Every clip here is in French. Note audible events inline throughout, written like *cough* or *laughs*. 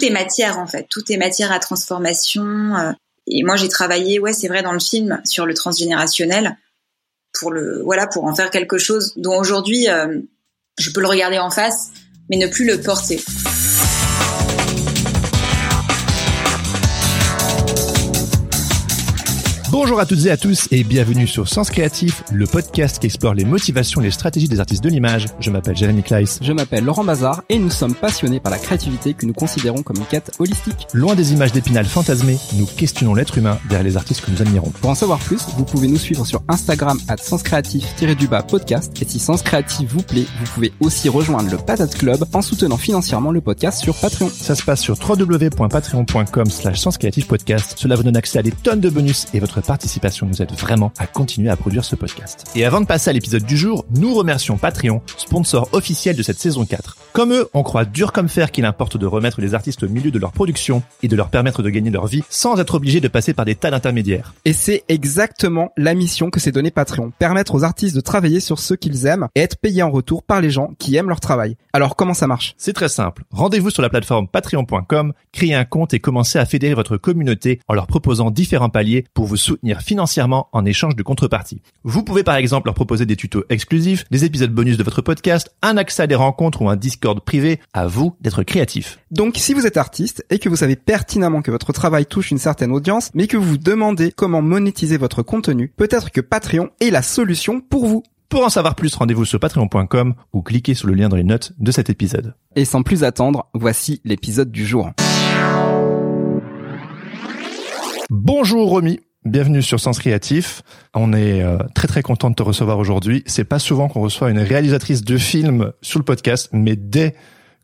Tout est matière, en fait. Tout est matière à transformation. euh, Et moi, j'ai travaillé, ouais, c'est vrai, dans le film, sur le transgénérationnel, pour le, voilà, pour en faire quelque chose dont aujourd'hui, euh, je peux le regarder en face, mais ne plus le porter. Bonjour à toutes et à tous et bienvenue sur Sens Créatif, le podcast qui explore les motivations et les stratégies des artistes de l'image. Je m'appelle Jérémy Kleiss. Je m'appelle Laurent Bazar et nous sommes passionnés par la créativité que nous considérons comme une quête holistique. Loin des images d'épinal fantasmées, nous questionnons l'être humain derrière les artistes que nous admirons. Pour en savoir plus, vous pouvez nous suivre sur Instagram at senscreatif-du-bas podcast et si Sens Créatif vous plaît, vous pouvez aussi rejoindre le Patate Club en soutenant financièrement le podcast sur Patreon. Ça se passe sur www.patreon.com slash podcast. Cela vous donne accès à des tonnes de bonus et votre participation nous aide vraiment à continuer à produire ce podcast. Et avant de passer à l'épisode du jour, nous remercions Patreon, sponsor officiel de cette saison 4. Comme eux, on croit dur comme fer qu'il importe de remettre les artistes au milieu de leur production et de leur permettre de gagner leur vie sans être obligés de passer par des tas d'intermédiaires. Et c'est exactement la mission que s'est donnée Patreon, permettre aux artistes de travailler sur ce qu'ils aiment et être payés en retour par les gens qui aiment leur travail. Alors comment ça marche? C'est très simple. Rendez-vous sur la plateforme patreon.com, créez un compte et commencez à fédérer votre communauté en leur proposant différents paliers pour vous soutenir financièrement en échange de contrepartie. Vous pouvez par exemple leur proposer des tutos exclusifs, des épisodes bonus de votre podcast, un accès à des rencontres ou un Discord privé. À vous d'être créatif. Donc si vous êtes artiste et que vous savez pertinemment que votre travail touche une certaine audience, mais que vous vous demandez comment monétiser votre contenu, peut-être que Patreon est la solution pour vous. Pour en savoir plus, rendez-vous sur patreon.com ou cliquez sur le lien dans les notes de cet épisode. Et sans plus attendre, voici l'épisode du jour. Bonjour Romy. Bienvenue sur Sens Créatif. On est euh, très très content de te recevoir aujourd'hui. C'est pas souvent qu'on reçoit une réalisatrice de film sur le podcast, mais dès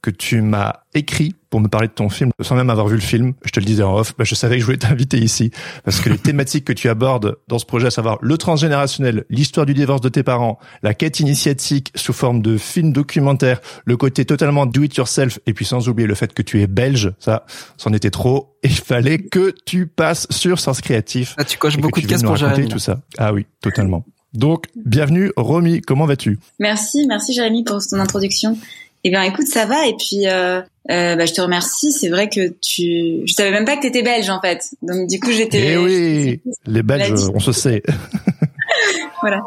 que tu m'as écrit pour me parler de ton film, sans même avoir vu le film, je te le disais en off, bah, je savais que je voulais t'inviter ici parce que les *laughs* thématiques que tu abordes dans ce projet, à savoir le transgénérationnel, l'histoire du divorce de tes parents, la quête initiatique sous forme de film documentaire, le côté totalement do it yourself et puis sans oublier le fait que tu es belge, ça, c'en était trop. Et il fallait que tu passes sur Sens Créatif. Ah, tu coches beaucoup tu de cases pour raconter Jérémy. tout ça. Ah oui, totalement. Donc, bienvenue, Romy. Comment vas-tu? Merci, merci Jérémy pour ton introduction. Eh bien, écoute, ça va. Et puis, euh, euh, bah, je te remercie. C'est vrai que tu, je savais même pas que t'étais belge en fait. Donc du coup, j'étais. Eh oui, *laughs* les Belges, on se sait. *laughs* Voilà.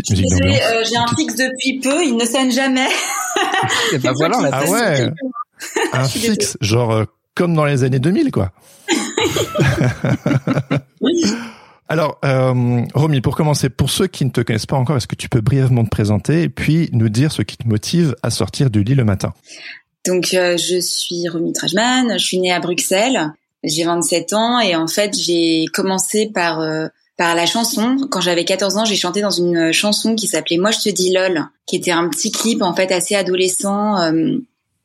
Euh, j'ai un fixe depuis peu. Il ne sonne jamais. Et bah voilà, on a Ah ouais, un *laughs* fixe, genre euh, comme dans les années 2000, quoi. Alors, euh, Romy, pour commencer, pour ceux qui ne te connaissent pas encore, est-ce que tu peux brièvement te présenter et puis nous dire ce qui te motive à sortir du lit le matin? Donc, euh, je suis Romy Trajman. Je suis née à Bruxelles. J'ai 27 ans et en fait, j'ai commencé par euh, par la chanson. Quand j'avais 14 ans, j'ai chanté dans une chanson qui s'appelait Moi je te dis lol, qui était un petit clip en fait assez adolescent, euh,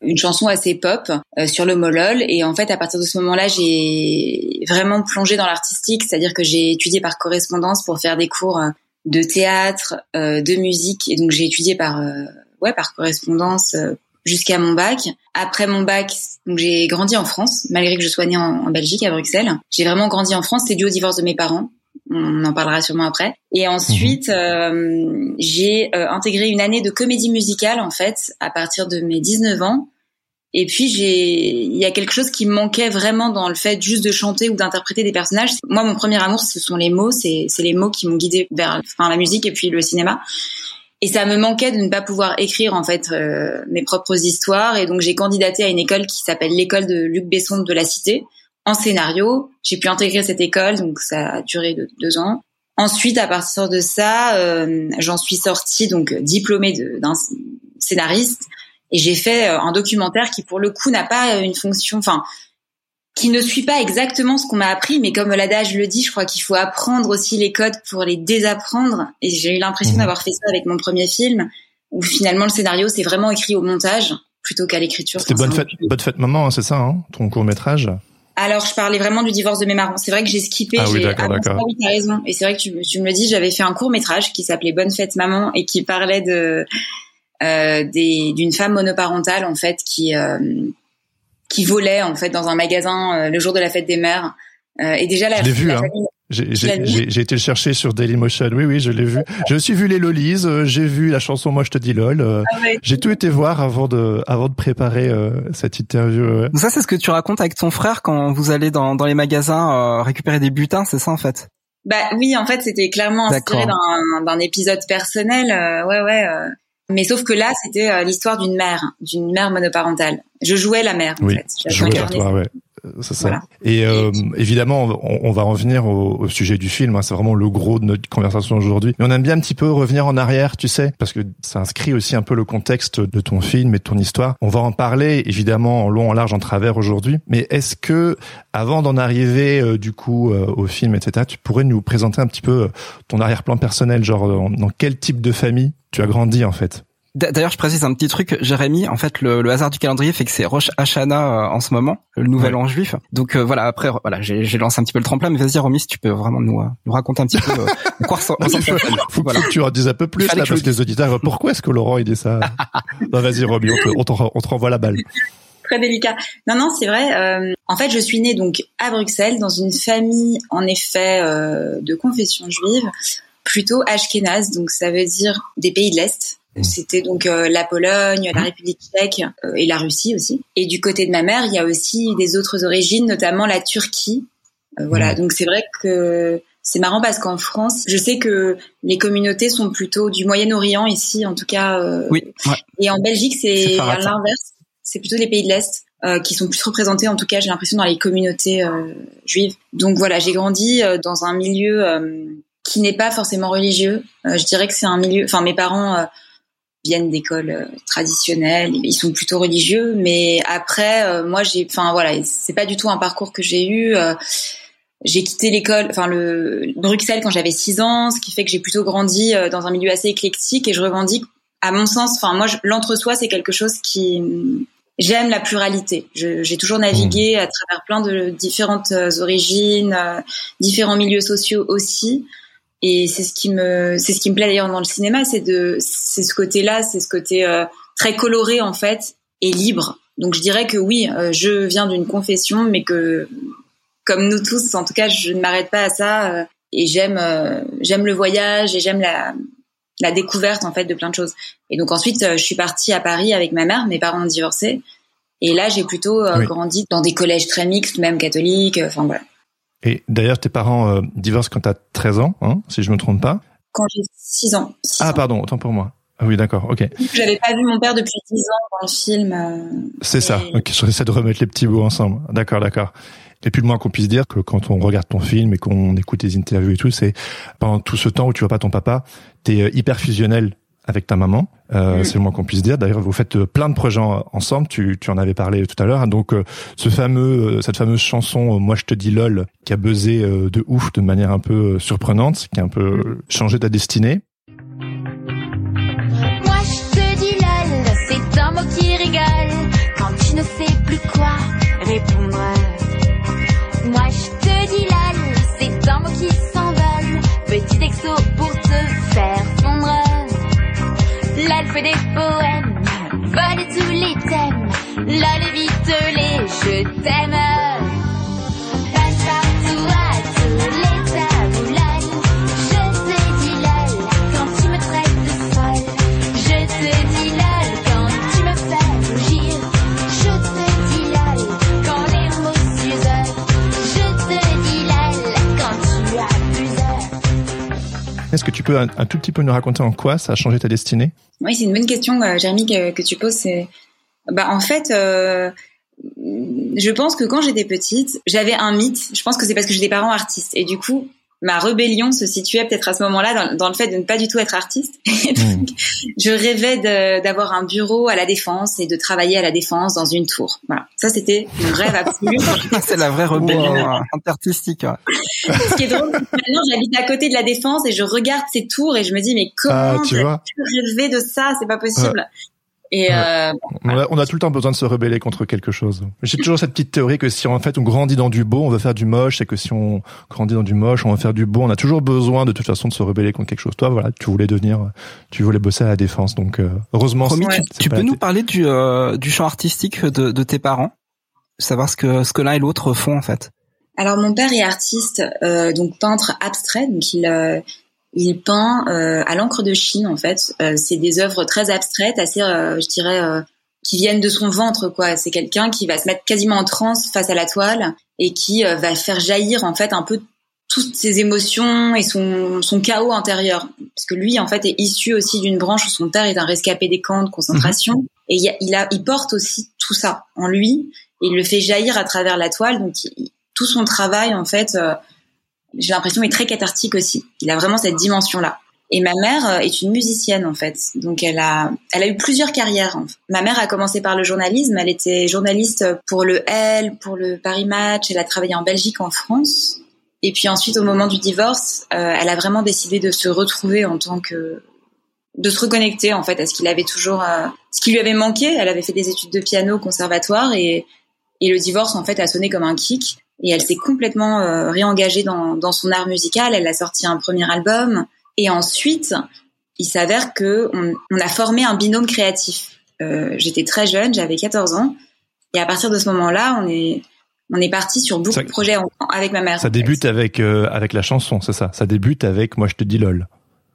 une chanson assez pop euh, sur le mot lol. Et en fait, à partir de ce moment-là, j'ai vraiment plongé dans l'artistique, c'est-à-dire que j'ai étudié par correspondance pour faire des cours euh, de théâtre, euh, de musique, et donc j'ai étudié par euh, ouais par correspondance euh, jusqu'à mon bac. Après mon bac, donc j'ai grandi en France, malgré que je sois née en, en Belgique, à Bruxelles. J'ai vraiment grandi en France. C'est dû au divorce de mes parents. On en parlera sûrement après. Et ensuite, euh, j'ai euh, intégré une année de comédie musicale en fait à partir de mes 19 ans. Et puis j'ai, il y a quelque chose qui me manquait vraiment dans le fait juste de chanter ou d'interpréter des personnages. Moi, mon premier amour, ce sont les mots. C'est, c'est les mots qui m'ont guidée vers, enfin, la musique et puis le cinéma. Et ça me manquait de ne pas pouvoir écrire en fait euh, mes propres histoires. Et donc j'ai candidaté à une école qui s'appelle l'école de Luc Besson de la Cité en scénario. J'ai pu intégrer cette école, donc ça a duré de- deux ans. Ensuite, à partir de ça, euh, j'en suis sortie donc diplômée d'un scénariste et j'ai fait euh, un documentaire qui pour le coup n'a pas une fonction, enfin qui ne suit pas exactement ce qu'on m'a appris, mais comme l'adage le dit, je crois qu'il faut apprendre aussi les codes pour les désapprendre. Et j'ai eu l'impression Mhm. d'avoir fait ça avec mon premier film, où finalement le scénario c'est vraiment écrit au montage. plutôt qu'à l'écriture. C'était bonne fête, bonne fête maman, hein, c'est ça, hein, ton court métrage. Alors, je parlais vraiment du divorce de mes parents. C'est vrai que j'ai skippé. Ah oui, d'accord, d'accord. oui, t'as raison. Et c'est vrai que tu, tu me le dis, j'avais fait un court métrage qui s'appelait Bonne fête maman et qui parlait de euh, d'une femme monoparentale en fait qui euh, qui volait en fait dans un magasin euh, le jour de la fête des mères. Euh, et déjà la, je l'ai vu, hein. J'ai été le chercher sur Dailymotion. Oui, oui, je l'ai vu. J'ai aussi vu les Lolies. J'ai vu la chanson Moi je te dis lol. Ah j'ai tout été voir avant de avant de préparer cette interview. Ça, c'est ce que tu racontes avec ton frère quand vous allez dans dans les magasins récupérer des butins, c'est ça en fait? Bah oui, en fait, c'était clairement inspiré d'un épisode personnel. ouais, ouais. Mais sauf que là, c'était euh, l'histoire d'une mère, d'une mère monoparentale. Je jouais la mère, en oui, fait. Je jouais par toi, ouais. C'est ça. Et euh, évidemment, on, on, va revenir au, au, sujet du film. Hein. C'est vraiment le gros de notre conversation aujourd'hui. Mais on aime bien un petit peu revenir en arrière, tu sais, parce que ça inscrit aussi un peu le contexte de ton film et de ton histoire. On va en parler évidemment en long, en large, en travers aujourd'hui. Mais est-ce que, avant d'en arriver euh, du coup euh, au film, etc., tu pourrais nous présenter un petit peu ton arrière-plan personnel, genre dans quel type de famille tu as grandi en fait? D'ailleurs, je précise un petit truc, Jérémy. En fait, le, hasard du calendrier fait que c'est Rosh Hashanah euh, en ce moment, le nouvel an juif. Donc euh, voilà, après, voilà, j'ai lancé un petit peu le tremplin. Mais vas-y, Romy, si tu peux vraiment nous, euh, nous raconter un petit peu *laughs* quoi faut, voilà. que tu en dises un peu plus là, parce que les auditeurs, pourquoi est-ce que Laurent il dit ça? Vas-y, Romy, on te, on, te, on te renvoie la balle. Très délicat. Non, non, c'est vrai. en fait, je suis née donc à Bruxelles dans une famille, en effet, de confession juive, plutôt ashkénaze, donc ça veut dire des pays de l'Est. Mm. C'était donc euh, la Pologne, la mm. République tchèque euh, et la Russie aussi. Et du côté de ma mère, il y a aussi des autres origines, notamment la Turquie. Euh, voilà, mm. donc c'est vrai que c'est marrant parce qu'en France, je sais que les communautés sont plutôt du Moyen-Orient ici, en tout cas. oui. Et en Belgique, c'est l'inverse. C'est plutôt les pays de l'Est. qui sont plus représentés, en tout cas, j'ai l'impression dans les communautés juives. Donc voilà, j'ai grandi dans un milieu qui n'est pas forcément religieux. je dirais que c'est un milieu. Enfin, mes parents viennent d'écoles euh, traditionnelles, ils sont plutôt religieux, mais après, euh, moi, j'ai, enfin voilà, c'est pas du tout un parcours que j'ai eu. Euh, j'ai quitté l'école, enfin le Bruxelles quand j'avais 6 ans, ce qui fait que j'ai plutôt grandi dans un milieu assez éclectique et je revendique, à mon sens, enfin moi, l'entre-soi, c'est quelque chose qui j'aime la pluralité. J'ai toujours navigué mmh. à travers plein de différentes origines, différents milieux sociaux aussi. Et c'est ce qui me, c'est ce qui me plaît d'ailleurs dans le cinéma, c'est de, c'est ce côté-là, c'est ce côté euh, très coloré en fait et libre. Donc je dirais que oui, euh, je viens d'une confession, mais que comme nous tous, en tout cas, je ne m'arrête pas à ça euh, et j'aime, j'aime le voyage et j'aime la, la découverte en fait de plein de choses. Et donc ensuite, je suis partie à Paris avec ma mère. Mes parents ont divorcé. Et là, j'ai plutôt grandi dans des collèges très mixtes, même catholiques. Enfin voilà. Et d'ailleurs, tes parents euh, divorcent quand tu as 13 ans, hein, si je me trompe pas. Quand j'ai 6 ans. ah, pardon, autant pour moi. Ah oui, d'accord, ok. J'avais pas vu mon père depuis 10 ans dans le film. Euh, c'est ça, ok, j'essaie de remettre les petits bouts ensemble. D'accord, d'accord. Et puis le moins qu'on puisse dire que quand on regarde ton film et qu'on écoute tes interviews et tout, c'est pendant tout ce temps où tu vois pas ton papa, t'es euh, hyper fusionnel avec ta maman. Euh. C'est le moins qu'on puisse dire. D'ailleurs, vous faites euh, plein de projets ensemble. Tu, tu en avais parlé tout à l'heure. Donc, euh, ce fameux, cette fameuse chanson "Moi je te dis lol" qui a buzzé de ouf, de manière un peu surprenante, qui a un peu changé ta destinée. Moi je te dis lol, c'est un mot qui rigole quand tu ne sais plus quoi répondre. L'elfe des poèmes, vole tous les thèmes, la vite les je t'aime. Est-ce que tu peux un, tout petit peu nous raconter en quoi ça a changé ta destinée? Oui, c'est une bonne question, euh, Jérémy, que, tu poses. Bah, en fait, euh, je pense que quand j'étais petite, j'avais un mythe. Je pense que c'est parce que j'ai des parents artistes. Et du coup, ma rébellion se situait peut-être à ce moment-là dans, dans, le fait de ne pas du tout être artiste. *laughs* donc, je rêvais d'avoir un bureau à la défense et de travailler à la défense dans une tour. Voilà, ça c'était mon rêve absolu. *laughs* c'est la vraie rébellion artistique. Ce qui est drôle, maintenant j'habite à côté de la défense et je regarde ces tours et je me dis mais comment ah, tu, rêver de ça? C'est pas possible. Et Ouais. euh, On a, on a tout le temps besoin de se rebeller contre quelque chose. J'ai toujours cette petite théorie que si en fait on grandit dans du beau, on veut faire du moche, et que si on grandit dans du moche, on va faire du beau. On a toujours besoin de toute façon de se rebeller contre quelque chose. Toi, voilà, tu voulais devenir, tu voulais bosser à la défense, donc euh, heureusement. C'est- tu, tu peux nous parler du, euh, du champ artistique de, de tes parents? Savoir ce que, ce que l'un et l'autre font en fait. alors mon père est artiste, euh, donc peintre abstrait, donc il euh, il peint euh, à l'encre de Chine en fait. Euh, c'est des œuvres très abstraites, assez, euh, je dirais, euh, qui viennent de son ventre quoi. C'est quelqu'un qui va se mettre quasiment en transe face à la toile et qui va faire jaillir en fait un peu toutes ses émotions et son, son chaos intérieur. Parce que lui, en fait, est issu aussi d'une branche où son père est un rescapé des camps de concentration. Et il, y a- il, a, il porte aussi tout ça en lui et il le fait jaillir à travers la toile. Donc, il- tout son travail, en fait, euh, j'ai l'impression, est très cathartique aussi. Il a vraiment cette dimension-là. Et ma mère euh, est une musicienne, en fait. Donc, elle a, elle a eu plusieurs carrières. Ma mère a commencé par le journalisme. Elle était journaliste pour le L, pour le Paris Match. Elle a travaillé en Belgique, en France. Et puis ensuite, au moment du divorce, euh, elle a vraiment décidé de se retrouver en tant que de se reconnecter en fait à ce qu'il avait toujours, euh, ce qui lui avait manqué. Elle avait fait des études de piano au conservatoire et et le divorce en fait a sonné comme un kick. Et elle s'est complètement euh, réengagée dans dans son art musical. Elle a sorti un premier album et ensuite, il s'avère que on, on a formé un binôme créatif. Euh, J'étais très jeune, j'avais 14 ans, et à partir de ce moment-là, on est on est parti sur beaucoup Ça- de projets en- avec ma mère. Ça fait. débute avec euh, avec la chanson, c'est ça? Ça débute avec moi je te dis lol.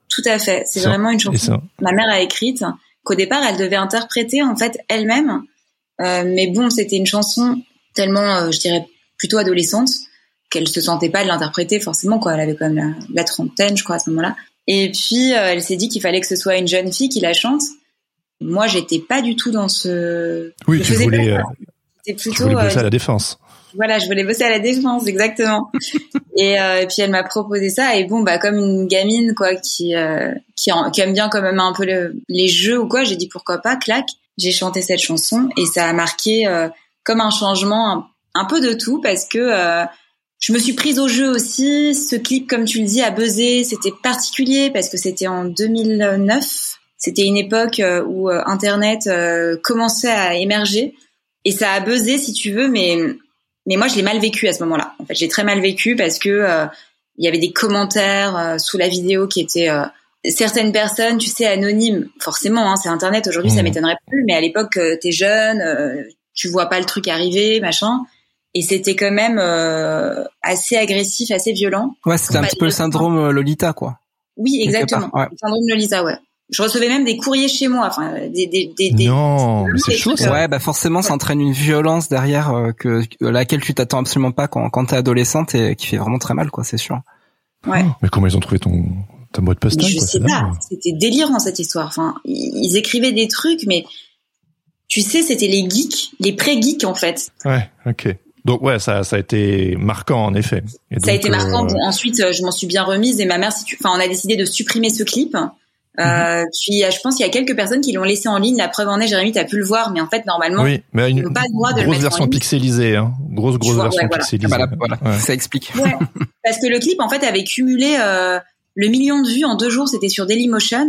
Tout à fait. C'est vraiment une chanson que ma mère a écrite qu'au départ elle devait interpréter en fait elle-même. Mais bon, c'était une chanson tellement, je dirais, plutôt adolescente qu'elle se sentait pas de l'interpréter forcément. Quoi, elle avait quand même la, la trentaine, je crois, à ce moment-là. Et puis euh, elle s'est dit qu'il fallait que ce soit une jeune fille qui la chante. Moi, j'étais pas du tout dans ce. oui, je tu voulais, pas euh. C'était tu plutôt. voulais euh, bosser à la défense. voilà, je voulais bosser à la défense, exactement. *laughs* et, euh, et puis elle m'a proposé ça et bon bah comme une gamine quoi qui euh, qui, en- qui aime bien quand même un peu le- les jeux ou quoi, j'ai dit pourquoi pas, clac. J'ai chanté cette chanson et ça a marqué euh, comme un changement un, peu de tout parce que euh, je me suis prise au jeu aussi. Ce clip, comme tu le dis, a buzzé. C'était particulier parce que c'était en 2009. C'était une époque euh, où euh, Internet commençait à émerger et ça a buzzé si tu veux, mais mais moi je l'ai mal vécu à ce moment-là. En fait, j'ai très mal vécu parce que euh, il y avait des commentaires sous la vidéo qui étaient certaines personnes, tu sais, anonymes. Forcément, hein, c'est Internet aujourd'hui, ça Mhm. m'étonnerait plus, mais à l'époque, euh, t'es jeune, euh, tu vois pas le truc arriver, machin. Et c'était quand même euh, assez agressif, assez violent. Ouais, c'était un petit peu le syndrome euh, Lolita, quoi. Oui, exactement. ouais. Le syndrome de Lisa, ouais. Je recevais même des courriers chez moi, enfin des des des, des- non, mais c'est chaud ça. Ouais, bah forcément, ça entraîne une violence derrière euh, que que- laquelle tu t'attends absolument pas quand quand t'es adolescente et qui fait vraiment très mal, quoi, c'est sûr. ouais. Oh, mais comment ils ont trouvé ton ta boîte Mais postale je quoi, sais pas, c'était délirant cette histoire. Enfin, ils écrivaient des trucs, mais tu sais, c'était les geeks, les pré-geeks en fait. Ouais, ok. Donc ouais, ça ça a été marquant en effet. Et ça a été marquant. euh, Bon, ensuite, euh, je m'en suis bien remise et ma mère, si tu... enfin, on a décidé de supprimer ce clip. Euh, puis, euh, je pense qu'il y a quelques personnes qui l'ont laissé en ligne. La preuve en est, Jérémy, t'as pu le voir, mais en fait, normalement, Oui, mais une ils n'ont pas le droit de le mettre en version ligne. pixelisée, hein. Grosse grosse vois, version ouais, voilà. pixelisée. Ah bah là, voilà, Ouais. ça explique. Ouais, *laughs* parce que le clip en fait avait cumulé euh, le million de vues en deux jours. C'était sur Dailymotion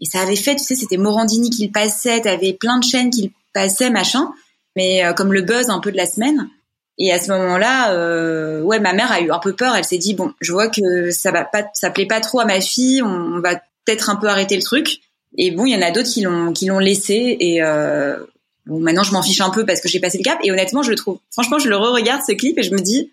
et ça avait fait, tu sais, c'était Morandini qui le passait. T'avais plein de chaînes qui le passaient, machin. Mais euh, comme le buzz un peu de la semaine. Et à ce moment-là, euh, ouais, ma mère a eu un peu peur. Elle s'est dit bon, je vois que ça va pas, ça plaît pas trop à ma fille. On, va peut-être un peu arrêter le truc. Et bon, il y en a d'autres qui l'ont qui l'ont laissé et euh, bon, maintenant je m'en fiche un peu parce que j'ai passé le cap. Et honnêtement, je le trouve. Franchement, je le re-regarde ce clip et je me dis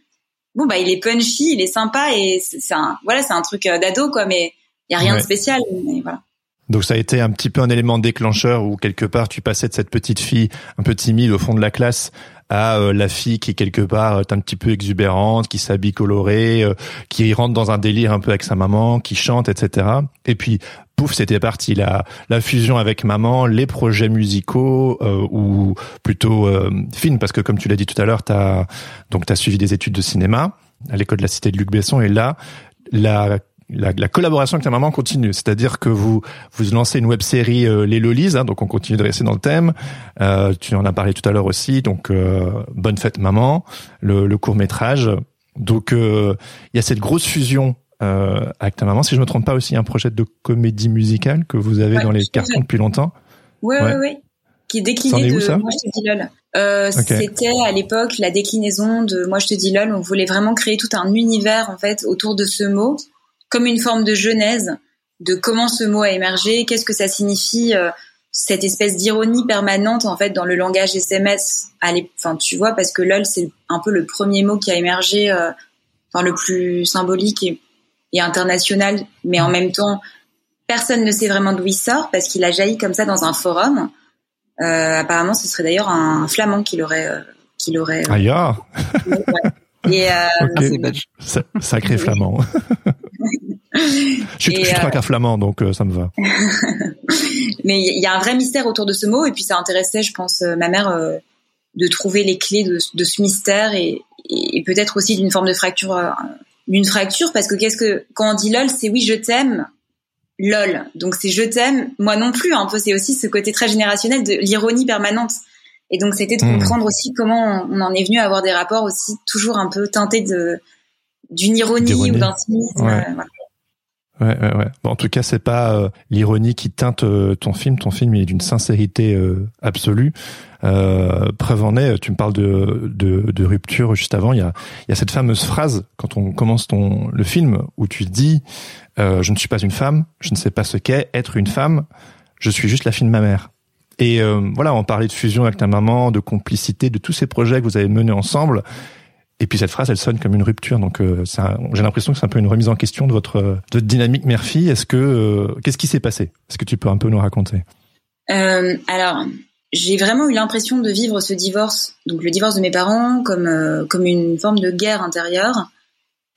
bon bah il est punchy, il est sympa et c'est un voilà c'est un truc euh, d'ado quoi, mais il y a rien Ouais. de spécial. Mais voilà. Donc ça a été un petit peu un élément déclencheur où quelque part tu passais de cette petite fille un peu timide au fond de la classe à euh, la fille qui quelque part est un petit peu exubérante, qui s'habille colorée, euh, qui rentre dans un délire un peu avec sa maman, qui chante, etc. Et puis pouf, c'était parti. La la fusion avec maman, les projets musicaux euh, ou plutôt euh, parce que comme tu l'as dit tout à l'heure, t'as donc t'as suivi des études de cinéma à l'école de la Cité de Luc Besson. Et là la la, la collaboration avec ta maman continue, c'est-à-dire que vous vous lancez une web série euh, Les Lolies, hein, donc on continue de rester dans le thème. Euh, tu en as parlé tout à l'heure aussi, donc euh, bonne fête maman, le, le court métrage. Donc euh, il y a cette grosse fusion euh, avec ta maman. Si je me trompe pas aussi, un projet de comédie musicale que vous avez Ouais, dans les cartons depuis longtemps. Ouais, Ouais. ouais, ouais. qui est décliné est où, de ça Moi je te dis lol. Euh. C'était à l'époque la déclinaison de Moi je te dis lol. On voulait vraiment créer tout un univers en fait autour de ce mot, comme une forme de genèse de comment ce mot a émergé, qu'est-ce que ça signifie, euh, cette espèce d'ironie permanente en fait dans le langage SMS. Enfin tu vois parce que lol c'est un peu le premier mot qui a émergé, euh, enfin le plus symbolique et, et international, mais en même temps personne ne sait vraiment d'où il sort parce qu'il a jailli comme ça dans un forum. Euh, apparemment, ce serait d'ailleurs un flamand qui l'aurait, euh, qui l'aurait. euh, Aïe, ah, *laughs* et euh, ok. C'est belge. Sa- Sacré flamand. *laughs* je suis, je suis quarts flamand, donc euh, ça me va. *laughs* mais il y a un vrai mystère autour de ce mot et puis ça intéressait, je pense, euh, ma mère euh, de trouver les clés de, de ce mystère et, peut-être aussi d'une forme de fracture, d'une fracture parce que qu'est-ce que quand on dit lol, c'est oui je t'aime. Lol, donc c'est je t'aime, moi non plus. Un peu, c'est aussi ce côté très générationnel de l'ironie permanente. Et donc c'était de Hmm. comprendre aussi comment on en est venu à avoir des rapports aussi toujours un peu teintés de d'une ironie ou d'un cynisme. Ouais. euh, voilà. Ouais, ouais, ouais. Bon, en tout cas, c'est pas euh, l'ironie qui teinte euh, ton film. Ton film il est d'une sincérité euh, absolue. Euh, preuve en est, tu me parles de, de, de rupture juste avant. Il y a, il y a cette fameuse phrase quand on commence ton le film où tu dis euh, "Je ne suis pas une femme, je ne sais pas ce qu'est être une femme. Je suis juste la fille de ma mère." Et euh, voilà, on parlait de fusion avec ta maman, de complicité, de tous ces projets que vous avez menés ensemble. Et puis cette phrase, elle sonne comme une rupture. Donc euh, j'ai l'impression que c'est un peu une remise en question de votre, de dynamique mère-fille. Est-ce que euh, qu'est-ce qui s'est passé? Est-ce que tu peux un peu nous raconter? Euh, alors, j'ai vraiment eu l'impression de vivre ce divorce, donc le divorce de mes parents, comme comme une forme de guerre intérieure.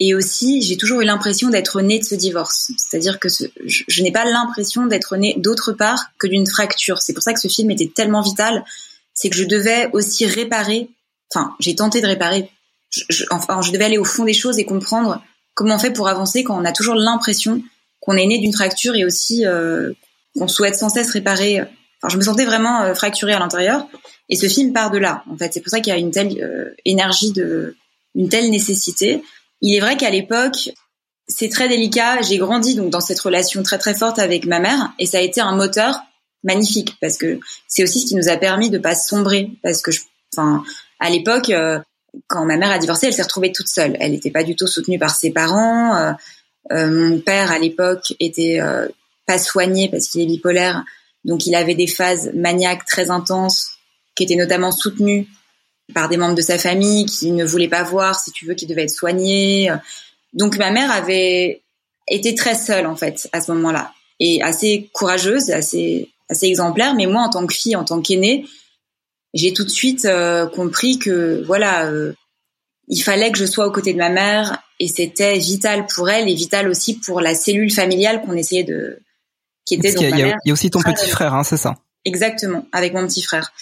Et aussi, j'ai toujours eu l'impression d'être née de ce divorce. C'est-à-dire que je, je n'ai pas l'impression d'être née d'autre part que d'une fracture. C'est pour ça que ce film était tellement vital. C'est que je devais aussi réparer. Enfin, j'ai tenté de réparer. Je, je- enfin, je devais aller au fond des choses et comprendre comment on fait pour avancer quand on a toujours l'impression qu'on est né d'une fracture et aussi euh, qu'on souhaite sans cesse réparer. Enfin, je me sentais vraiment euh, fracturée à l'intérieur. Et ce film part de là. En fait, c'est pour ça qu'il y a une telle euh, énergie de, une telle nécessité. Il est vrai qu'à l'époque, c'est très délicat. J'ai grandi donc dans cette relation très très forte avec ma mère et ça a été un moteur magnifique parce que c'est aussi ce qui nous a permis de pas sombrer parce que je, enfin, à l'époque, euh, quand ma mère a divorcé, elle s'est retrouvée toute seule. Elle n'était pas du tout soutenue par ses parents. Euh, euh, mon père à l'époque était euh, pas soigné parce qu'il est bipolaire, donc il avait des phases maniaques très intenses qui étaient notamment soutenues par des membres de sa famille qui ne voulaient pas voir, si tu veux, qui devaient être soignés. Donc ma mère avait été très seule en fait à ce moment-là et assez courageuse, assez assez exemplaire. Mais moi, en tant que fille, en tant qu'aînée, j'ai tout de suite euh, compris que voilà, euh, il fallait que je sois aux côtés de ma mère et c'était vital pour elle et vital aussi pour la cellule familiale qu'on essayait de qui était y, donc a- il y ma a- mère. il y a aussi ton très- petit frère, hein, c'est ça? Exactement, avec mon petit frère.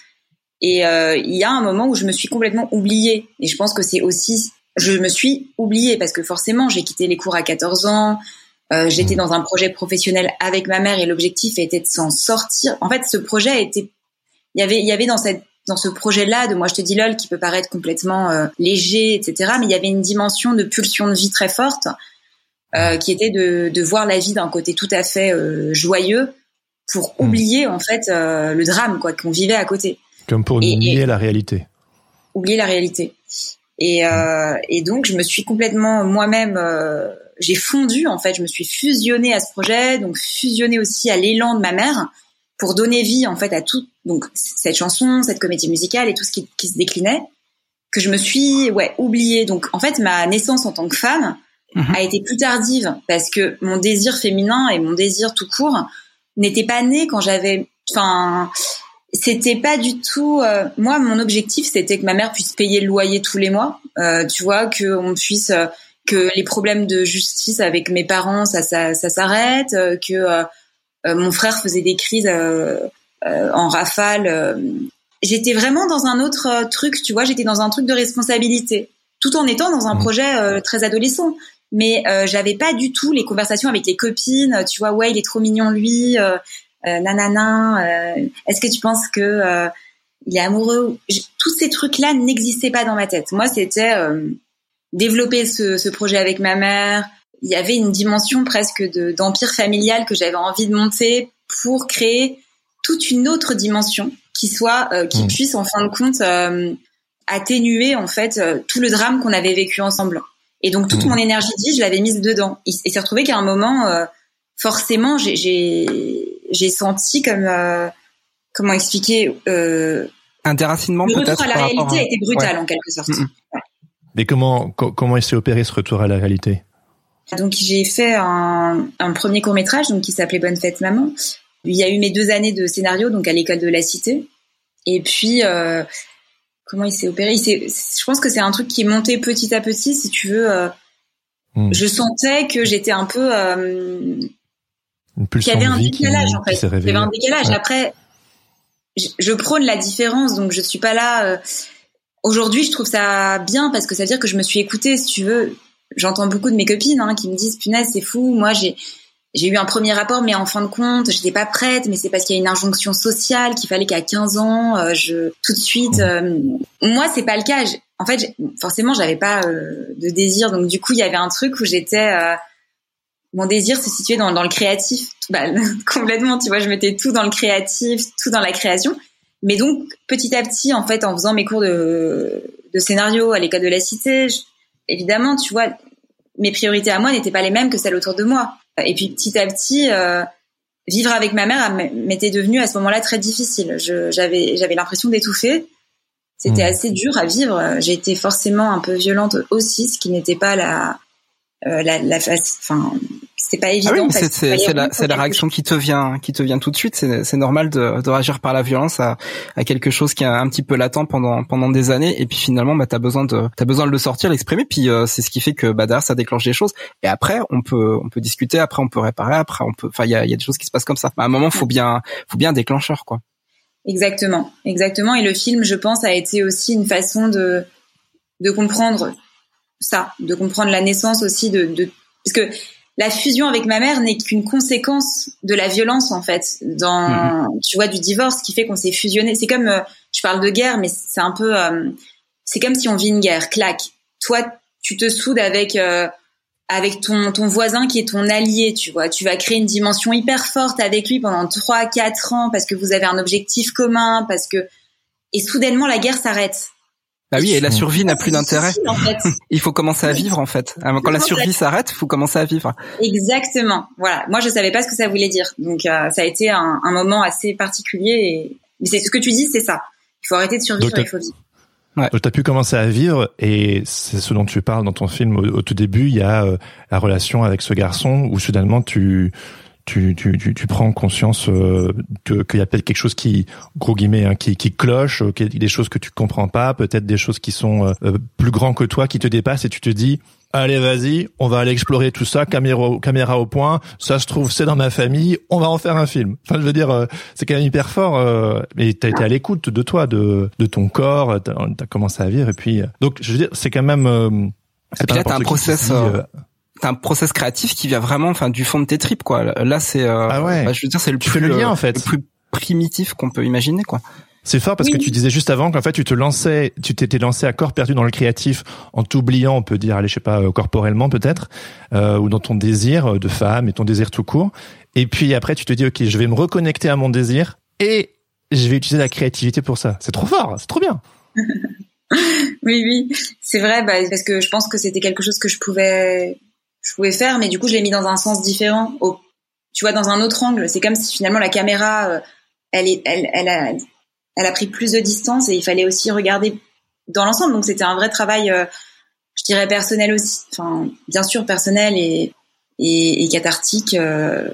Et euh, il y a un moment où je me suis complètement oubliée. Et je pense que c'est aussi, je me suis oubliée parce que forcément, j'ai quitté les cours à 14 ans. Euh, J'étais dans un projet professionnel avec ma mère et l'objectif était de s'en sortir. En fait, ce projet a été, il y avait, il y avait dans cette, dans ce projet-là de moi je te dis lol qui peut paraître complètement euh, léger, etc. Mais il y avait une dimension de pulsion de vie très forte euh, qui était de, de voir la vie d'un côté tout à fait euh, joyeux pour Hmm. oublier en fait le drame quoi qu'on vivait à côté Comme pour Et- nier la réalité. oublier la réalité et, euh, et donc je me suis complètement moi-même j'ai fondu en fait je me suis fusionnée à ce projet donc fusionnée aussi à l'élan de ma mère pour donner vie en fait à tout donc cette chanson cette comédie musicale et tout ce qui, qui se déclinait que je me suis ouais oubliée donc en fait ma naissance en tant que femme Mhm. a été plus tardive parce que mon désir féminin et mon désir tout court n'était pas né quand j'avais enfin c'était pas du tout euh, moi mon objectif c'était que ma mère puisse payer le loyer tous les mois euh, tu vois que on puisse euh, que les problèmes de justice avec mes parents ça ça, ça s'arrête euh, que euh, euh, mon frère faisait des crises euh, euh, en rafale euh. j'étais vraiment dans un autre euh, truc tu vois j'étais dans un truc de responsabilité tout en étant dans un Mhm. projet euh, très adolescent mais euh, j'avais pas du tout les conversations avec les copines tu vois ouais il est trop mignon lui euh, euh, nanana euh, est-ce que tu penses que euh, il est amoureux Je- tous ces trucs là n'existaient pas dans ma tête moi c'était euh, développer ce, ce projet avec ma mère il y avait une dimension presque de d'empire familial que j'avais envie de monter pour créer toute une autre dimension qui soit, euh, qui Mm. puisse en fin de compte euh, atténuer en fait euh, tout le drame qu'on avait vécu ensemble. Et donc toute Mm. mon énergie de vie, je l'avais mise dedans. Et, et c'est retrouvé qu'à un moment, euh, forcément, j'ai- j'ai j'ai senti comme euh, comment expliquer euh, Un déracinement le retour à la réalité à- a été brutal en quelque sorte. Mm, Mais comment co- comment il s'est opéré ce retour à la réalité? Donc j'ai fait un, un premier court métrage donc qui s'appelait Bonne fête maman. Il y a eu mes deux années de scénario donc à l'école de la cité. Et puis euh, comment il s'est opéré? Il Je pense que c'est un truc qui est monté petit à petit si tu veux. euh, Hmm. Je sentais que j'étais un peu euh, qu'il y avait un décalage en fait. Il y avait un décalage. Ouais. Après, je, je prône la différence, donc je suis pas là. euh, Aujourd'hui, je trouve ça bien parce que ça veut dire que je me suis écoutée, si tu veux. J'entends beaucoup de mes copines hein, qui me disent punaise, c'est fou. Moi, j'ai j'ai eu un premier rapport, mais en fin de compte, j'étais pas prête. Mais c'est parce qu'il y a une injonction sociale qu'il fallait qu'à 15 ans, euh, je tout de suite. euh, moi, c'est pas le cas. En fait, forcément, j'avais pas euh, de désir, donc du coup, il y avait un truc où j'étais euh, mon désir se situait dans, dans le créatif, bah, *laughs* complètement, tu vois, je mettais tout dans le créatif, tout dans la création. Mais donc, petit à petit, en fait, en faisant mes cours de, de scénario à l'école de la cité, je- évidemment, tu vois, mes priorités à moi n'étaient pas les mêmes que celles autour de moi. Et puis, petit à petit, euh, vivre avec ma mère m'était devenu à ce moment-là très difficile. J'avais j'avais l'impression d'étouffer. C'était Mhm. assez dur à vivre. J'ai été forcément un peu violente aussi, ce qui n'était pas la, euh, la, la face, enfin, c'était pas évident. Ah oui, mais parce c'est c'est c'est la, c'est réaction qui te vient qui te vient tout de suite. C'est c'est normal de, de réagir par la violence à, à quelque chose qui est un petit peu latent pendant pendant des années et puis finalement bah t'as besoin de t'as besoin de le sortir, l'exprimer. Puis euh, c'est ce qui fait que bah derrière ça déclenche des choses. Et après on peut on peut discuter, après on peut réparer, après on peut. Enfin il y a y a des choses qui se passent comme ça. À un moment faut bien faut bien un déclencheur quoi. Exactement, exactement. Et le film, je pense, a été aussi une façon de de comprendre ça, de comprendre la naissance aussi de, de parce que la fusion avec ma mère n'est qu'une conséquence de la violence en fait, dans tu vois du divorce qui fait qu'on s'est fusionné. C'est comme euh, je parle de guerre, mais c'est un peu euh, c'est comme si on vit une guerre, clac. Toi, tu te soudes avec euh, avec ton, ton voisin qui est ton allié, tu vois. Tu vas créer une dimension hyper forte avec lui pendant trois, quatre ans parce que vous avez un objectif commun, parce que et soudainement la guerre s'arrête. Bah oui, et la survie n'a plus C'est d'intérêt. difficile, En fait. *laughs* Il faut commencer à vivre en fait. Quand la survie s'arrête, faut commencer à vivre. Exactement. Voilà. Moi, je savais pas ce que ça voulait dire. Donc, euh, ça a été un, un moment assez particulier. Et... Mais c'est ce que tu dis, c'est ça. Il faut arrêter de survivre, Donc, il faut vivre. Donc, tu as pu commencer à vivre et c'est ce dont tu parles dans ton film au, au tout début. Il y a euh, la relation avec ce garçon où soudainement tu tu, tu, tu, tu prends conscience euh, qu'il y a peut-être quelque chose qui, gros guillemets, hein, qui, qui cloche, euh, des choses que tu comprends pas, peut-être des choses qui sont euh, euh, plus grands que toi, qui te dépassent et tu te dis, allez vas-y, on va aller explorer tout ça, caméra, au- caméra au point, ça se trouve c'est dans ma famille, on va en faire un film. Enfin je veux dire, euh, c'est quand même hyper fort, euh, mais t'as été à l'écoute de toi, de, de ton corps, t'as as commencé à vivre et puis, euh, donc je veux dire, c'est quand même... euh, c'est Et puis là, t'as un process, dit, T'as un process créatif qui vient vraiment, enfin, du fond de tes tripes, quoi. Là, c'est, euh, Ah ouais. bah, je veux dire, c'est le Tu plus, fais le lien, euh, en fait. le plus primitif qu'on peut imaginer, quoi. C'est fort parce Oui. que tu disais juste avant qu'en fait tu te lançais, tu t'étais lancé à corps perdu dans le créatif en t'oubliant, on peut dire, allez, je sais pas, euh, corporellement peut-être, euh, ou dans ton désir de femme et ton désir tout court. Et puis après tu te dis, ok, je vais me reconnecter à mon désir et je vais utiliser la créativité pour ça. C'est trop fort, c'est trop bien. *laughs* Oui, oui. C'est vrai, bah, parce que je pense que c'était quelque chose que je pouvais, je pouvais faire, mais du coup, je l'ai mis dans un sens différent. Au, tu vois, dans un autre angle. C'est comme si finalement la caméra, euh, elle est, elle, elle a, elle a pris plus de distance et il fallait aussi regarder dans l'ensemble. Donc c'était un vrai travail, euh, je dirais personnel aussi. Enfin, bien sûr personnel et et, et cathartique euh,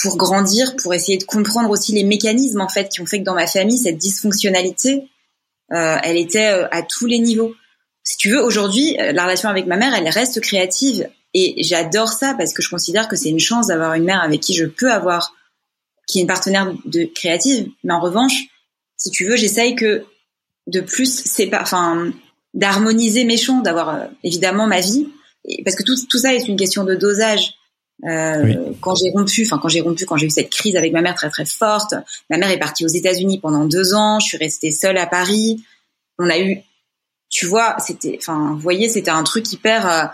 pour grandir, pour essayer de comprendre aussi les mécanismes en fait qui ont fait que dans ma famille cette dysfonctionnalité, euh, elle était euh, à tous les niveaux. Si tu veux, aujourd'hui, la relation avec ma mère, elle reste créative et j'adore ça parce que je considère que c'est une chance d'avoir une mère avec qui je peux avoir, qui est une partenaire de créative. Mais en revanche, si tu veux, j'essaye que de plus, c'est pas, enfin, d'harmoniser mes champs, d'avoir euh, évidemment ma vie, et, parce que tout, tout ça est une question de dosage. Euh, Oui. Quand j'ai rompu, enfin quand j'ai rompu, quand j'ai eu cette crise avec ma mère très très forte, ma mère est partie aux États-Unis pendant deux ans, je suis restée seule à Paris. On a eu, tu vois, c'était, enfin, vous voyez, c'était un truc hyper. Euh,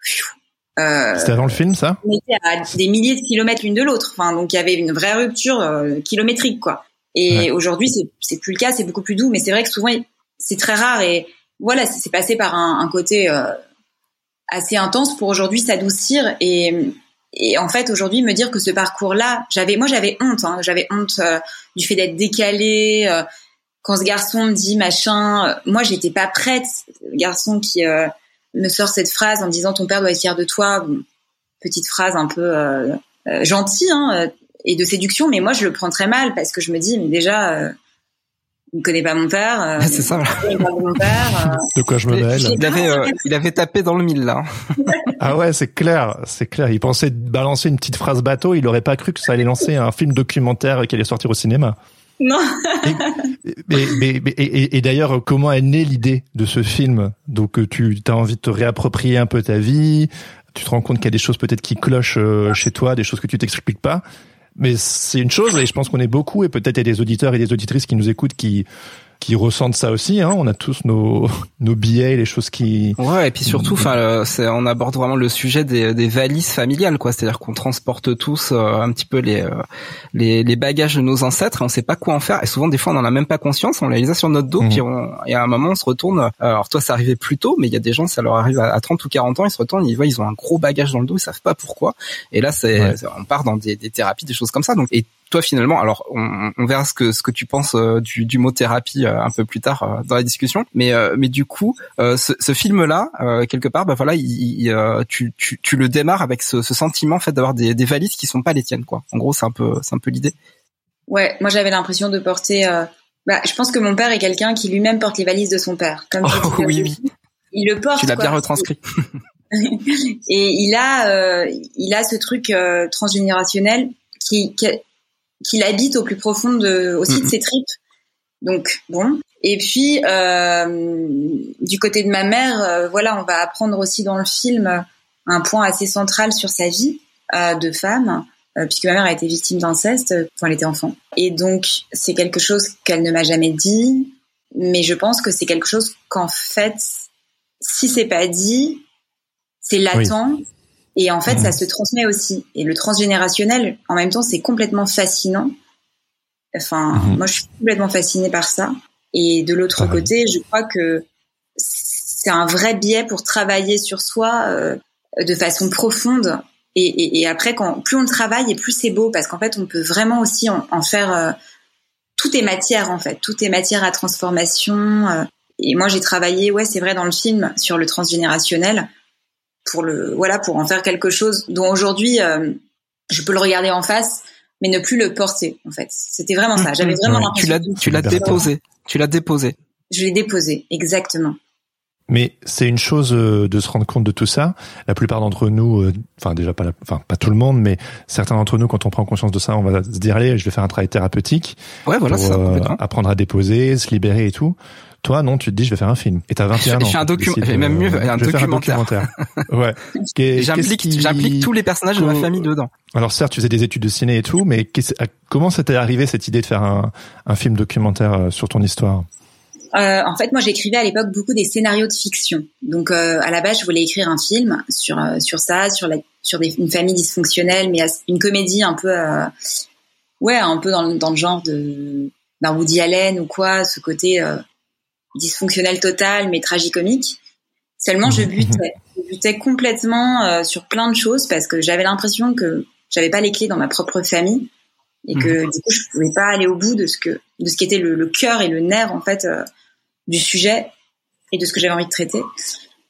pfiou, euh, C'était avant le film, ça? on était à des milliers de kilomètres l'une de l'autre. Enfin, donc il y avait une vraie rupture euh, kilométrique, quoi. Et Ouais. aujourd'hui, c'est plus le cas, c'est beaucoup plus doux. Mais c'est vrai que souvent, c'est très rare. Et voilà, c'est passé par un, un côté euh, assez intense pour aujourd'hui s'adoucir. Et, et en fait, aujourd'hui, me dire que ce parcours-là, j'avais, moi, j'avais honte. Hein, j'avais honte euh, du fait d'être décalée. euh, quand ce garçon me dit machin, euh, moi, j'étais pas prête. Garçon qui euh, me sort cette phrase en me disant ton père doit être fier de toi. Bon, petite phrase un peu euh, euh, gentille hein, euh, et de séduction, mais moi, je le prends très mal parce que je me dis, mais déjà, euh, il ne connaît pas mon père. euh, *laughs* c'est ça. de mon père. euh, De quoi je me mêle Il avait, euh, il avait tapé dans le mille là. *laughs* Ah ouais, c'est clair, c'est clair. Il pensait balancer une petite phrase bateau, il aurait pas cru que ça allait lancer un film documentaire qui allait sortir au cinéma. Non. Et d'ailleurs, comment est née l'idée de ce film? Donc, euh, tu as envie de te réapproprier un peu ta vie. Tu te rends compte qu'il y a des choses peut-être qui clochent euh, chez toi, des choses que tu t'expliques pas. Mais c'est une chose, et je pense qu'on est beaucoup, et peut-être il y a des auditeurs et des auditrices qui nous écoutent qui qui ressentent ça aussi. Hein. On a tous nos *laughs* nos billets, les choses qui. Ouais, et puis surtout, enfin, euh, on aborde vraiment le sujet des, des valises familiales, quoi. C'est-à-dire qu'on transporte tous euh, un petit peu les, euh, les les bagages de nos ancêtres et on sait pas quoi en faire. Et souvent, des fois, on en a même pas conscience. On les a sur notre dos, Mhm. puis on, et à un moment, on se retourne. euh, Alors toi, ça arrivait plus tôt, mais il y a des gens, ça leur arrive à, à 30 ou 40 ans, ils se retournent, ils voient, ils ont un gros bagage dans le dos, ils savent pas pourquoi. Et là, c'est, Ouais. c'est- on part dans des, des thérapies, des choses comme ça. Donc, et toi finalement, alors on, on verra ce que ce que tu penses euh, du, du mot thérapie euh, un peu plus tard euh, dans la discussion, mais euh, mais du coup, euh, ce, ce film-là, euh, quelque part, bah voilà, il, il, euh, tu, tu tu le démarres avec ce, ce sentiment en fait d'avoir des, des valises qui sont pas les tiennes, quoi. En gros, c'est un peu c'est un peu l'idée. Ouais, moi j'avais l'impression de porter. euh, Bah, je pense que mon père est quelqu'un qui lui-même porte les valises de son père. Comme Oh, oui, début. Il le porte. Tu l'as bien retranscrit. *laughs* Et il a, euh, il a ce truc euh, transgénérationnel qui, qui, qui l'habite au plus profond de, aussi de ses tripes. Donc bon. Et puis euh, du côté de ma mère, euh, voilà, on va apprendre aussi dans le film un point assez central sur sa vie euh, de femme, puisque ma mère a été victime d'inceste quand elle était enfant. Et donc c'est quelque chose qu'elle ne m'a jamais dit, mais je pense que c'est quelque chose qu'en fait, si c'est pas dit, c'est latent. Et en fait, Mhm. ça se transmet aussi. Et le transgénérationnel, en même temps, c'est complètement fascinant. Enfin, Mhm. moi, je suis complètement fascinée par ça. Et de l'autre côté, je crois que c'est un vrai biais pour travailler sur soi euh, de façon profonde. Et, et, et après, quand plus on le travaille, et plus c'est beau, parce qu'en fait, on peut vraiment aussi en, en faire. euh, tout est matière, en fait. Tout est matière à transformation. euh. et moi, j'ai travaillé, ouais, c'est vrai, dans le film sur le transgénérationnel pour le voilà pour en faire quelque chose dont aujourd'hui euh, je peux le regarder en face mais ne plus le porter en fait c'était vraiment ça j'avais vraiment Ouais. Tu l'impression l'as tu l'as déposé. Tu l'as déposé. je l'ai déposé exactement Mais c'est une chose euh, de se rendre compte de tout ça. La plupart d'entre nous, euh, enfin déjà pas, la- enfin pas tout le monde, mais certains d'entre nous, quand on prend conscience de ça, on va se dire allez, je vais faire un travail thérapeutique Ouais, voilà, pour ça. euh, apprendre à déposer, se libérer et tout. Toi, non, tu te dis je vais faire un film. Et t'as 21 Je ans. fais un tu docu- décides, et même mieux, un je documentaire. documentaire. *laughs* ouais. Qu'est- J'implique qu'est-ce qui- j'implique tous les personnages de ma famille dedans. Alors certes, tu faisais des études de ciné et tout, mais comment ça t'est arrivé cette idée de faire un, un film documentaire euh, sur ton histoire? Euh, en fait moi j'écrivais à l'époque beaucoup des scénarios de fiction donc euh, à la base je voulais écrire un film sur euh, sur ça sur la sur des, une famille dysfonctionnelle mais une comédie un peu euh, ouais un peu dans, le- dans le genre de d'un Woody Allen ou quoi ce côté euh, dysfonctionnel total mais tragicomique. Seulement je Mhm. butais. Je butais complètement euh, sur plein de choses parce que j'avais l'impression que j'avais pas les clés dans ma propre famille et que du coup je pouvais pas aller au bout de ce que de ce qui était le, le cœur et le nerf en fait euh, du sujet et de ce que j'avais envie de traiter.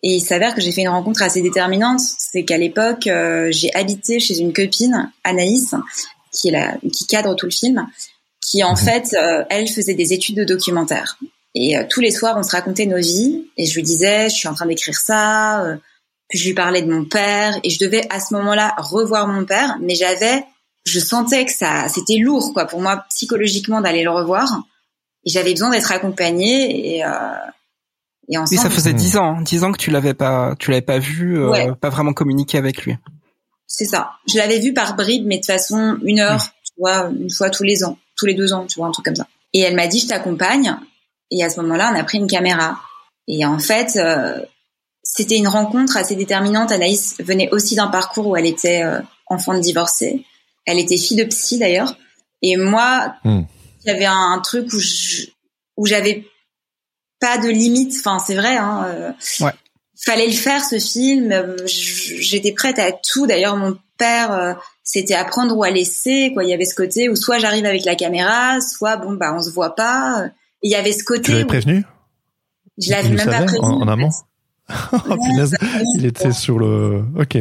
Et il s'avère que j'ai fait une rencontre assez déterminante. C'est qu'à l'époque euh, j'ai habité chez une copine Anaïs qui est la qui cadre tout le film qui en Mhm. fait euh, elle faisait des études de documentaire et euh, tous les soirs on se racontait nos vies. Et je lui disais je suis en train d'écrire ça euh, puis je lui parlais de mon père. Et je devais à ce moment-là revoir mon père. Mais j'avais je sentais que ça c'était lourd quoi pour moi psychologiquement d'aller le revoir. Et j'avais besoin d'être accompagnée. Et euh, et Oui, ça faisait Mhm. dix ans, hein. dix ans que tu l'avais pas, tu l'avais pas vu, euh, Ouais. pas vraiment communiqué avec lui. c'est ça. Je l'avais vu par bribes mais de façon une heure tu vois une fois tous les ans tous les deux ans tu vois un truc comme ça. Et elle m'a dit je t'accompagne et à ce moment-là on a pris une caméra et en fait euh, c'était une rencontre assez déterminante Anaïs venait aussi d'un parcours où elle était euh, enfant de divorcée elle était fille de psy d'ailleurs et moi Hmm. qu'il y avait un, un truc où je, où j'avais pas de limite. Enfin, c'est vrai. Hein, euh, Ouais. Fallait le faire ce film. Euh, J'étais prête à tout. D'ailleurs, mon père, euh, c'était à prendre ou à laisser. Quoi, il y avait ce côté où soit j'arrive avec la caméra, soit bon bah on se voit pas. Il y avait ce Tu côté. l'avais où prévenu? Je l'avais même pas prévenu. en, amont? Oh punaise, il était sur le... Ok.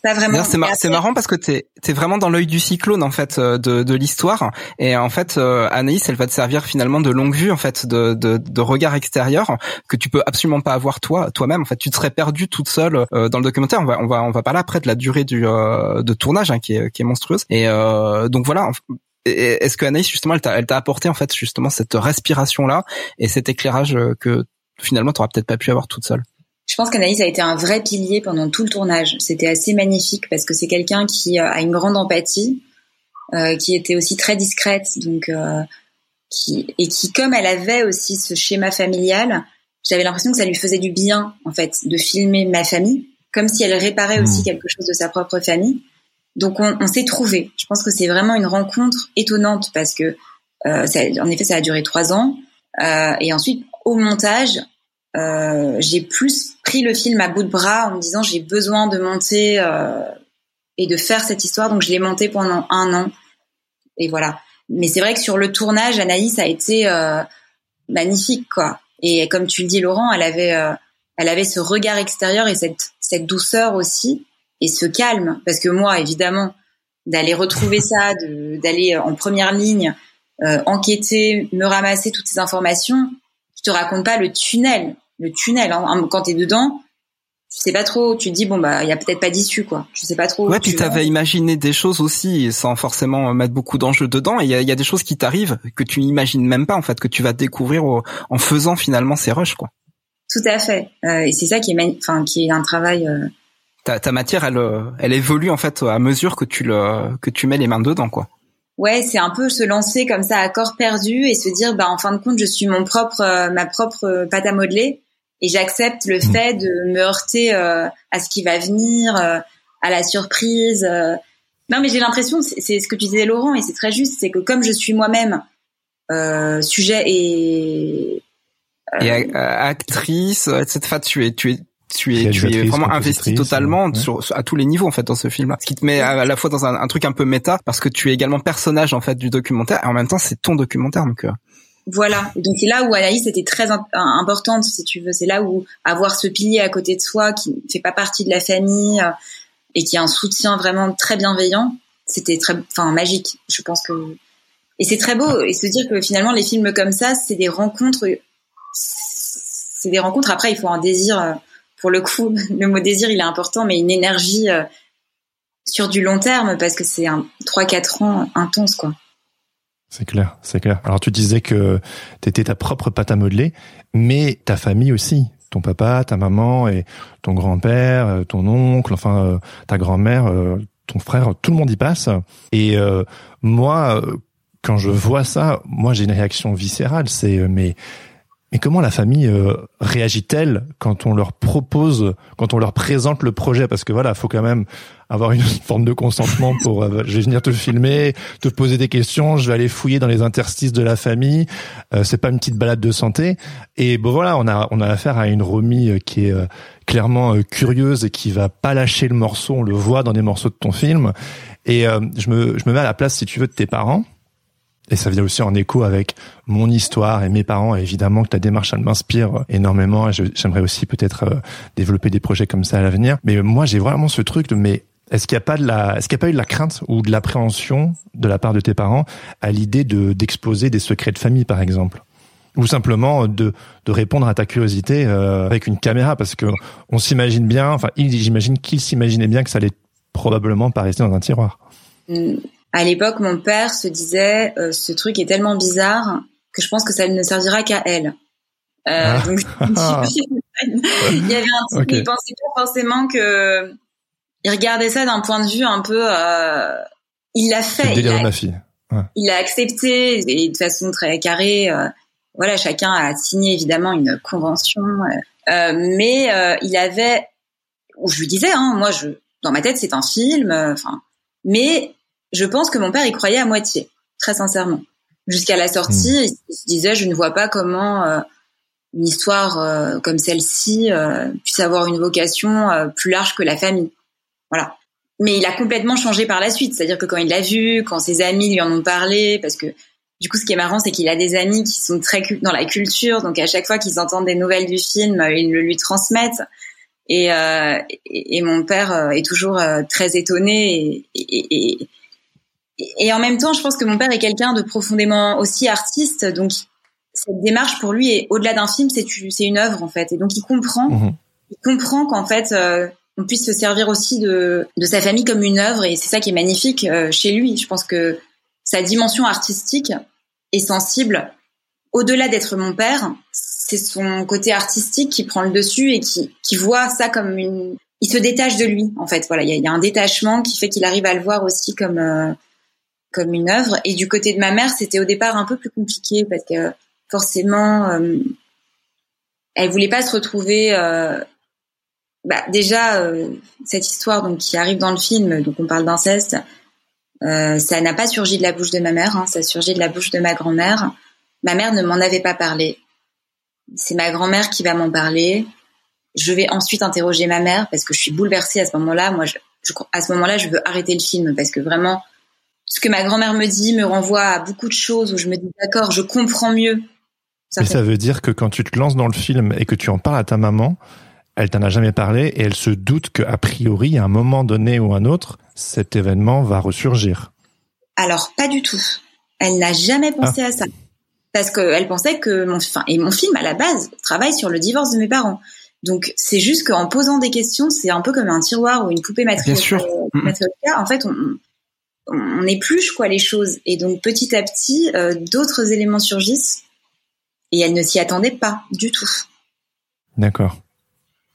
Pas vraiment. D'ailleurs, c'est mar- marrant parce que t'es es vraiment dans l'œil du cyclone en fait euh, de, de l'histoire et en fait euh, Anaïs elle va te servir finalement de longue vue en fait de, de, de regard extérieur que tu peux absolument pas avoir toi toi-même en fait tu te serais perdu toute seule euh, dans le documentaire on va on va on va parler après de la durée du euh, de tournage hein, qui est qui est monstrueuse et euh, donc voilà est-ce que Anaïs justement elle t'a elle t'a apporté en fait justement cette respiration là et cet éclairage euh, que finalement t'auras peut-être pas pu avoir toute seule? Je pense qu'Anaïs a été un vrai pilier pendant tout le tournage. C'était assez magnifique parce que c'est quelqu'un qui euh, a une grande empathie, euh, qui était aussi très discrète, donc euh, qui et qui, comme elle avait aussi ce schéma familial, j'avais l'impression que ça lui faisait du bien en fait de filmer ma famille, comme si elle réparait aussi Mhm. quelque chose de sa propre famille. Donc on, s'est trouvé. Je pense que c'est vraiment une rencontre étonnante parce que euh, ça, en effet ça a duré trois ans. Euh, et ensuite au montage euh, j'ai plus pris le film à bout de bras en me disant j'ai besoin de monter euh, et de faire cette histoire. Donc je l'ai monté pendant un an. Et voilà. Mais c'est vrai que sur le tournage Anaïs a été euh, magnifique quoi. Et comme tu le dis Laurent elle avait euh, elle avait ce regard extérieur et cette cette douceur aussi et ce calme parce que moi évidemment d'aller retrouver ça de d'aller en première ligne euh, enquêter me ramasser toutes ces informations je te raconte pas le tunnel, le tunnel. Hein. Quand t'es dedans, tu sais pas trop. Tu te dis bon bah il y a peut-être pas d'issue quoi. Tu sais pas trop. Ouais, tu puis t'avais imaginé des choses aussi sans forcément mettre beaucoup d'enjeux dedans. Et il y a, y a des choses qui t'arrivent que tu imagines même pas en fait, que tu vas découvrir au- en faisant finalement ces rushs quoi. Tout à fait. Euh, et c'est ça qui est, enfin qui est un travail. euh, Ta, ta matière, elle, euh, elle évolue en fait à mesure que tu le, que tu mets les mains dedans quoi. Ouais, c'est un peu se lancer comme ça à corps perdu et se dire bah en fin de compte je suis mon propre, euh, ma propre euh, pâte à modeler et j'accepte le Mhm. fait de me heurter euh, à ce qui va venir, euh, à la surprise. Non mais j'ai l'impression, c'est ce que tu disais Laurent et c'est très juste, c'est que comme je suis moi-même sujet et Et actrice, etc. Enfin, tu es, tu es, tu es, tu es vraiment investi totalement ouais. sur, sur- à tous les niveaux en fait dans ce film. Ce qui te met à, la fois dans un, un truc un peu méta parce que tu es également personnage en fait du documentaire et en même temps c'est ton documentaire donc. euh, Voilà. Donc c'est là où Anaïs était très im- importante, si tu veux. C'est là où avoir ce pilier à côté de soi qui ne fait pas partie de la famille euh, et qui a un soutien vraiment très bienveillant, c'était très, enfin magique. Je pense que et c'est très beau et se dire que finalement les films comme ça, c'est des rencontres. C'est des rencontres. Après, il faut un désir. Pour le coup, *laughs* le mot désir, il est important, mais une énergie euh, sur du long terme parce que c'est un 3-4 ans intense, quoi. C'est clair, c'est clair. Alors tu disais que t'étais ta propre pâte à modeler, mais ta famille aussi, ton papa, ta maman et ton grand-père, euh, ton oncle, enfin euh, ta grand-mère, ton frère, tout le monde y passe. Et moi, quand je vois ça, moi j'ai une réaction viscérale. C'est mais mais comment la famille euh, réagit-elle quand on leur propose, quand on leur présente le projet? Parce que voilà, faut quand même avoir une *laughs* forme de consentement pour. euh, je vais venir te filmer, te poser des questions, je vais aller fouiller dans les interstices de la famille. Euh, c'est pas une petite balade de santé. Et bon voilà, on a on a affaire à une Romy euh, qui est clairement curieuse et qui va pas lâcher le morceau. On le voit dans des morceaux de ton film. Et je me je me mets à la place, si tu veux, de tes parents. Et ça vient aussi en écho avec mon histoire et mes parents. Et évidemment que ta démarche, elle m'inspire énormément. Et j'aimerais aussi peut-être euh, développer des projets comme ça à l'avenir. Mais moi, j'ai vraiment ce truc de, mais est-ce qu'il n'y a pas de la, est-ce qu'il n'y a pas eu de la crainte ou de l'appréhension de la part de tes parents à l'idée de, d'exposer des secrets de famille, par exemple? Ou simplement de, de répondre à ta curiosité euh, avec une caméra, parce que on s'imagine bien, enfin, j'imagine qu'il s'imaginait bien que ça allait probablement pas rester dans un tiroir. À l'époque, mon père se disait euh, ce truc est tellement bizarre que je pense que ça ne servira qu'à elle. Euh, Ah. donc, *laughs* il y avait un truc, Ok. il pensait pas forcément que il regardait ça d'un point de vue un peu. euh, il l'a C'est le fait, il délire de a, ma fille. il a accepté et de façon très carrée. euh, voilà, chacun a signé évidemment une convention, euh, euh, mais euh, il avait, où je lui disais, hein, moi, je, dans ma tête, c'est un film, euh, enfin, mais je pense que mon père y croyait à moitié, très sincèrement. Jusqu'à la sortie, il se disait je ne vois pas comment euh, une histoire euh, comme celle-ci euh, puisse avoir une vocation plus large que la famille. Voilà. Mais il a complètement changé par la suite, c'est-à-dire que quand il l'a vu, quand ses amis lui en ont parlé, parce que du coup, ce qui est marrant, c'est qu'il a des amis qui sont très dans la culture, donc à chaque fois qu'ils entendent des nouvelles du film, ils le lui transmettent. Et, euh, et, mon père est toujours très étonné et, et, et, en même temps, je pense que mon père est quelqu'un de profondément aussi artiste, donc cette démarche pour lui est au-delà d'un film, c'est une œuvre en fait, et donc il comprend, Mhm. il comprend qu'en fait euh, on puisse se servir aussi de de sa famille comme une œuvre, et c'est ça qui est magnifique euh, chez lui. Je pense que sa dimension artistique est sensible au-delà d'être mon père, c'est son côté artistique qui prend le dessus et qui qui voit ça comme une il se détache de lui en fait voilà il y y a un détachement qui fait qu'il arrive à le voir aussi comme euh, comme une œuvre. Et du côté de ma mère c'était au départ un peu plus compliqué parce que forcément euh, elle voulait pas se retrouver euh, bah, déjà euh, cette histoire donc qui arrive dans le film donc on parle d'inceste euh, ça n'a pas surgi de la bouche de ma mère hein, ça a surgi de la bouche de ma grand-mère. Ma mère ne m'en avait pas parlé. C'est ma grand-mère qui va m'en parler. Je vais ensuite interroger ma mère parce que je suis bouleversée à ce moment-là. Moi à ce moment-là je veux arrêter le film parce que vraiment ce que ma grand-mère me dit me renvoie à beaucoup de choses où je me dis d'accord je comprends mieux Mais ça veut dire que quand tu te lances dans le film et que tu en parles à ta maman, elle t'en a jamais parlé et elle se doute qu'a priori, à un moment donné ou un autre, cet événement va ressurgir. Alors pas du tout. Elle n'a jamais pensé à ça parce qu'elle pensait que mon, et mon film à la base travaille sur le divorce de mes parents. Donc c'est juste qu'en posant des questions, c'est un peu comme un tiroir ou une poupée Bien sûr. matrioshka. Mhm. matrioshka. En fait, on, on épluche quoi les choses et donc petit à petit, euh, d'autres éléments surgissent et elle ne s'y attendait pas du tout. D'accord.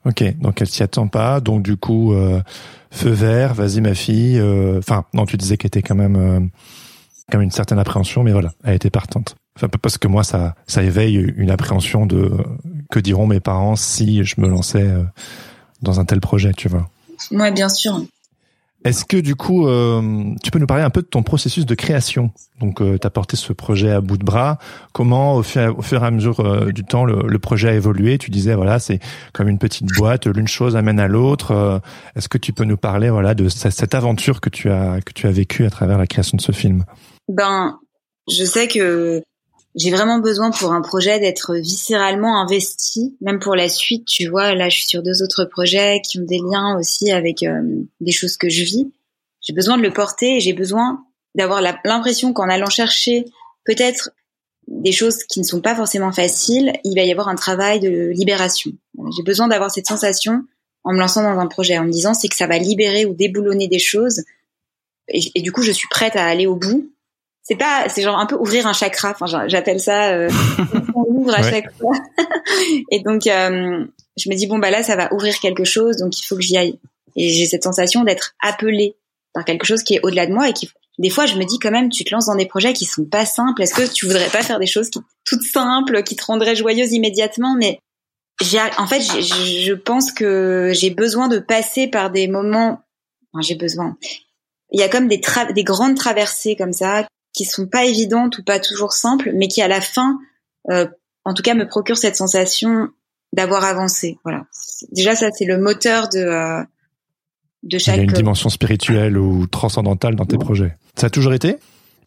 Ok, donc elle s'y attend pas, donc du coup, euh, feu vert, vas-y ma fille. euh, Enfin, non, tu disais qu'elle était quand même, quand même une certaine appréhension, mais voilà, elle était partante. Enfin, parce que moi, ça, ça éveille une appréhension de que diront mes parents si je me lançais dans un tel projet, tu vois. Moi, bien sûr. Est-ce que du coup, euh, tu peux nous parler un peu de ton processus de création? Donc, euh, tu as porté ce projet à bout de bras. Comment, au fur, et à mesure euh, du temps, le, le projet a évolué? Tu disais, voilà, c'est comme une petite boîte, l'une chose amène à l'autre. Euh, Est-ce que tu peux nous parler, voilà, de ce- cette aventure que tu as que tu as vécue à travers la création de ce film? Ben, je sais que j'ai vraiment besoin pour un projet d'être viscéralement investi, même pour la suite. Tu vois, là, je suis sur deux autres projets qui ont des liens aussi avec euh, des choses que je vis. J'ai besoin de le porter et j'ai besoin d'avoir l'impression qu'en allant chercher peut-être des choses qui ne sont pas forcément faciles, il va y avoir un travail de libération. J'ai besoin d'avoir cette sensation en me lançant dans un projet, en me disant c'est que ça va libérer ou déboulonner des choses. Et du coup, je suis prête à aller au bout c'est pas c'est genre un peu ouvrir un chakra. Enfin j'a- j'appelle ça euh, *laughs* on ouvre à Ouais. chaque fois *laughs* et donc euh, je me dis bon bah là ça va ouvrir quelque chose donc il faut que j'y aille. Et j'ai cette sensation d'être appelée par quelque chose qui est au-delà de moi et qui des fois je me dis quand même tu te lances dans des projets qui sont pas simples. Est-ce que tu voudrais pas faire des choses qui, toutes simples qui te rendraient joyeuse immédiatement? Mais j'ai en fait je pense que j'ai besoin de passer par des moments enfin, j'ai besoin. Il y a comme des tra- des grandes traversées comme ça qui sont pas évidentes ou pas toujours simples, mais qui à la fin, euh, en tout cas, me procurent cette sensation d'avoir avancé. Voilà. Déjà, ça c'est le moteur de euh, de Il y chaque. a une dimension spirituelle ou transcendantale dans tes projets. Ça a toujours été?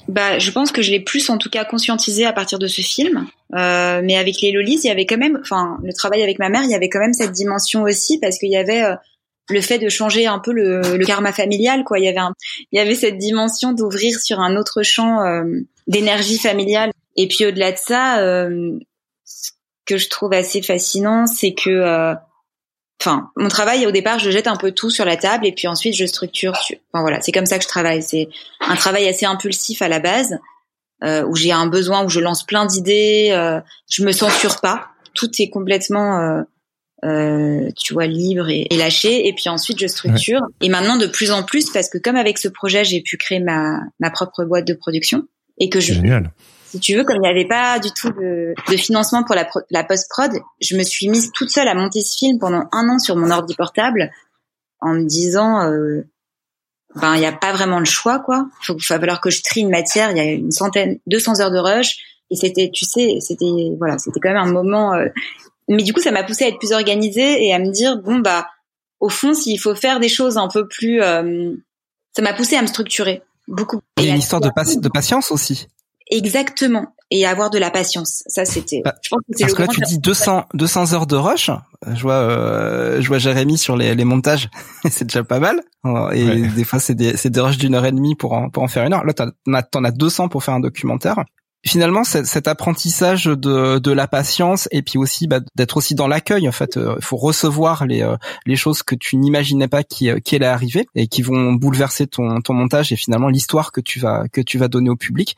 Bah, je pense que je l'ai plus en tout cas conscientisé à partir de ce film. Euh, mais avec les Lolis, il y avait quand même, enfin, le travail avec ma mère, il y avait quand même cette dimension aussi parce qu'il y avait euh, le fait de changer un peu le, le karma familial, quoi. Il y avait un, il y avait cette dimension d'ouvrir sur un autre champ euh, d'énergie familiale. Et puis au-delà de ça, euh, ce que je trouve assez fascinant, c'est que euh, enfin mon travail au départ je jette un peu tout sur la table et puis ensuite je structure tu- enfin voilà c'est comme ça que je travaille c'est un travail assez impulsif à la base euh, où j'ai un besoin où je lance plein d'idées euh, je me censure pas tout est complètement euh, tu vois libre et, et lâché et puis ensuite je structure et maintenant de plus en plus parce que comme avec ce projet j'ai pu créer ma ma propre boîte de production et que je Génial. si tu veux, comme il n'y avait pas du tout de, de financement pour la, pro- la post-prod, je me suis mise toute seule à monter ce film pendant un an sur mon ordi portable en me disant, euh, ben il n'y a pas vraiment le choix quoi. Il va falloir que je trie une matière. Il y a une centaine, 200 heures de rush et c'était, tu sais, c'était voilà, c'était quand même un moment. euh, Mais du coup, ça m'a poussé à être plus organisée et à me dire bon bah au fond, s'il faut faire des choses un peu plus, euh, ça m'a poussé à me structurer beaucoup. Et à une histoire de, pas- de patience aussi. Exactement. Et avoir de la patience. Ça, c'était. Bah, je pense que c'est Parce le que là, tu dis 200, 200 heures de rush. Je vois, euh, je vois Jérémy sur les, les montages. *laughs* c'est déjà pas mal. Et Ouais. des fois, c'est des, c'est des rushs d'une heure et demie pour en, pour en faire une heure. Là, t'en as, t'en as 200 pour faire un documentaire. Finalement, cet, apprentissage de, de la patience et puis aussi bah, d'être aussi dans l'accueil. En fait, il faut recevoir les, euh, les choses que tu n'imaginais pas qui, euh, qui allaient arriver et qui vont bouleverser ton, ton montage et finalement l'histoire que tu vas que tu vas donner au public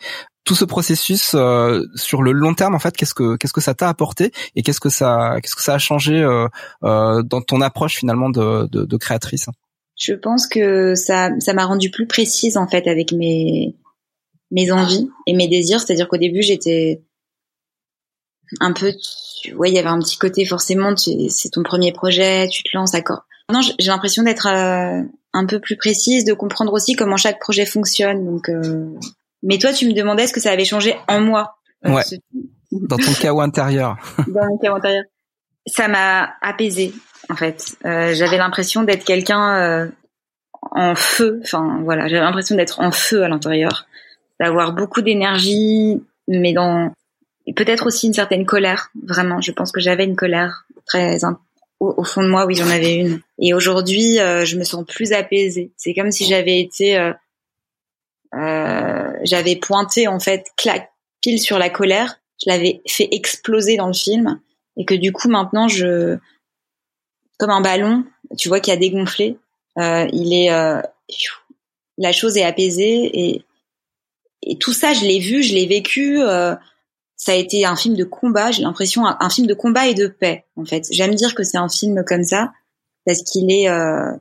tout ce processus euh, sur le long terme en fait qu'est-ce que qu'est-ce que ça t'a apporté et qu'est-ce que ça qu'est-ce que ça a changé euh, euh, dans ton approche finalement de, de, de créatrice? Je pense que ça, ça m'a rendu plus précise en fait avec mes mes envies et mes désirs. C'est-à-dire qu'au début, j'étais un peu, tu- ouais, il y avait un petit côté forcément. tu- C'est ton premier projet, tu te lances, d'accord. Non, j'ai l'impression d'être euh, un peu plus précise, de comprendre aussi comment chaque projet fonctionne. Donc, euh, mais toi, tu me demandais ce que ça avait changé en moi. euh, Ouais. ce- dans ton chaos intérieur *laughs* dans mon chaos intérieur. Ça m'a apaisé en fait. Euh, j'avais l'impression d'être quelqu'un euh, en feu. Enfin voilà, j'avais l'impression d'être en feu à l'intérieur, d'avoir beaucoup d'énergie, mais dans peut-être aussi une certaine colère. Vraiment, je pense que j'avais une colère très au fond de moi. Oui, j'en avais une. Et aujourd'hui, euh, je me sens plus apaisée. C'est comme si j'avais été, euh, euh, j'avais pointé en fait, clac, pile sur la colère. Je l'avais fait exploser dans le film et que du coup maintenant je comme un ballon tu vois qui a dégonflé euh, il est euh, la chose est apaisée et et tout ça je l'ai vu je l'ai vécu euh, ça a été un film de combat j'ai l'impression un, un film de combat et de paix en fait. J'aime dire que c'est un film comme ça parce qu'il est euh,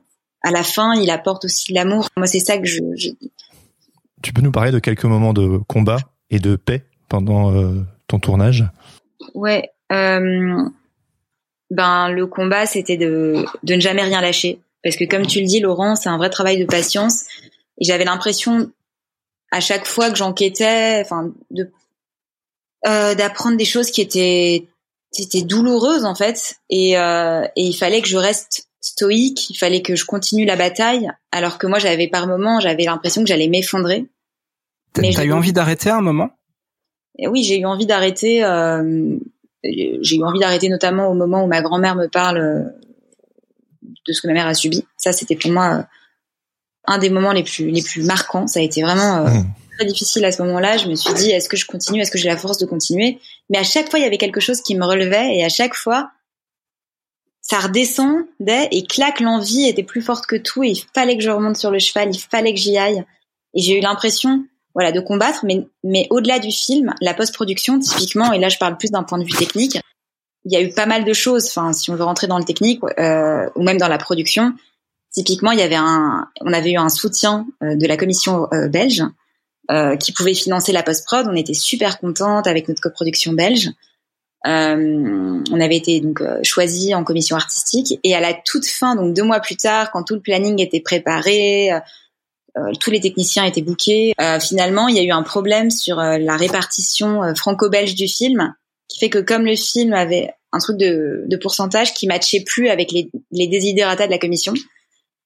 à la fin il apporte aussi de l'amour. Moi c'est ça que je, je Tu peux nous parler de quelques moments de combat et de paix pendant euh, ton tournage? Ouais. Euh, ben le combat c'était de de ne jamais rien lâcher. Parce que comme tu le dis Laurent c'est un vrai travail de patience. Et j'avais l'impression à chaque fois que j'enquêtais enfin de euh, d'apprendre des choses qui étaient qui étaient douloureuses en fait et euh, et il fallait que je reste stoïque il fallait que je continue la bataille alors que moi j'avais par moments j'avais l'impression que j'allais m'effondrer t'as eu envie d'arrêter à un moment? Et oui, j'ai eu envie d'arrêter. euh, j'ai eu envie d'arrêter notamment au moment où ma grand-mère me parle euh, de ce que ma mère a subi. Ça, c'était pour moi euh, un des moments les plus les plus marquants. Ça a été vraiment euh, Mmh. très difficile à ce moment-là. Je me suis dit, est-ce que je continue? Est-ce que j'ai la force de continuer? Mais à chaque fois, il y avait quelque chose qui me relevait, et à chaque fois, ça redescendait et clac, l'envie était plus forte que tout. Et il fallait que je remonte sur le cheval, il fallait que j'y aille. Et j'ai eu l'impression, voilà, de combattre, mais mais au-delà du film, la post-production, typiquement, et là, je parle plus d'un point de vue technique. Il y a eu pas mal de choses. Enfin, si on veut rentrer dans le technique euh, ou même dans la production, typiquement, il y avait un, on avait eu un soutien euh, de la commission euh, belge euh, qui pouvait financer la post-prod. On était super contente avec notre coproduction belge. Euh, on avait été donc choisi en commission artistique et à la toute fin, donc deux mois plus tard, quand tout le planning était préparé, euh, tous les techniciens étaient bookés, euh, finalement, il y a eu un problème sur la répartition franco-belge du film, qui fait que comme le film avait un truc de, de pourcentage qui matchait plus avec les, les désidératas de la commission,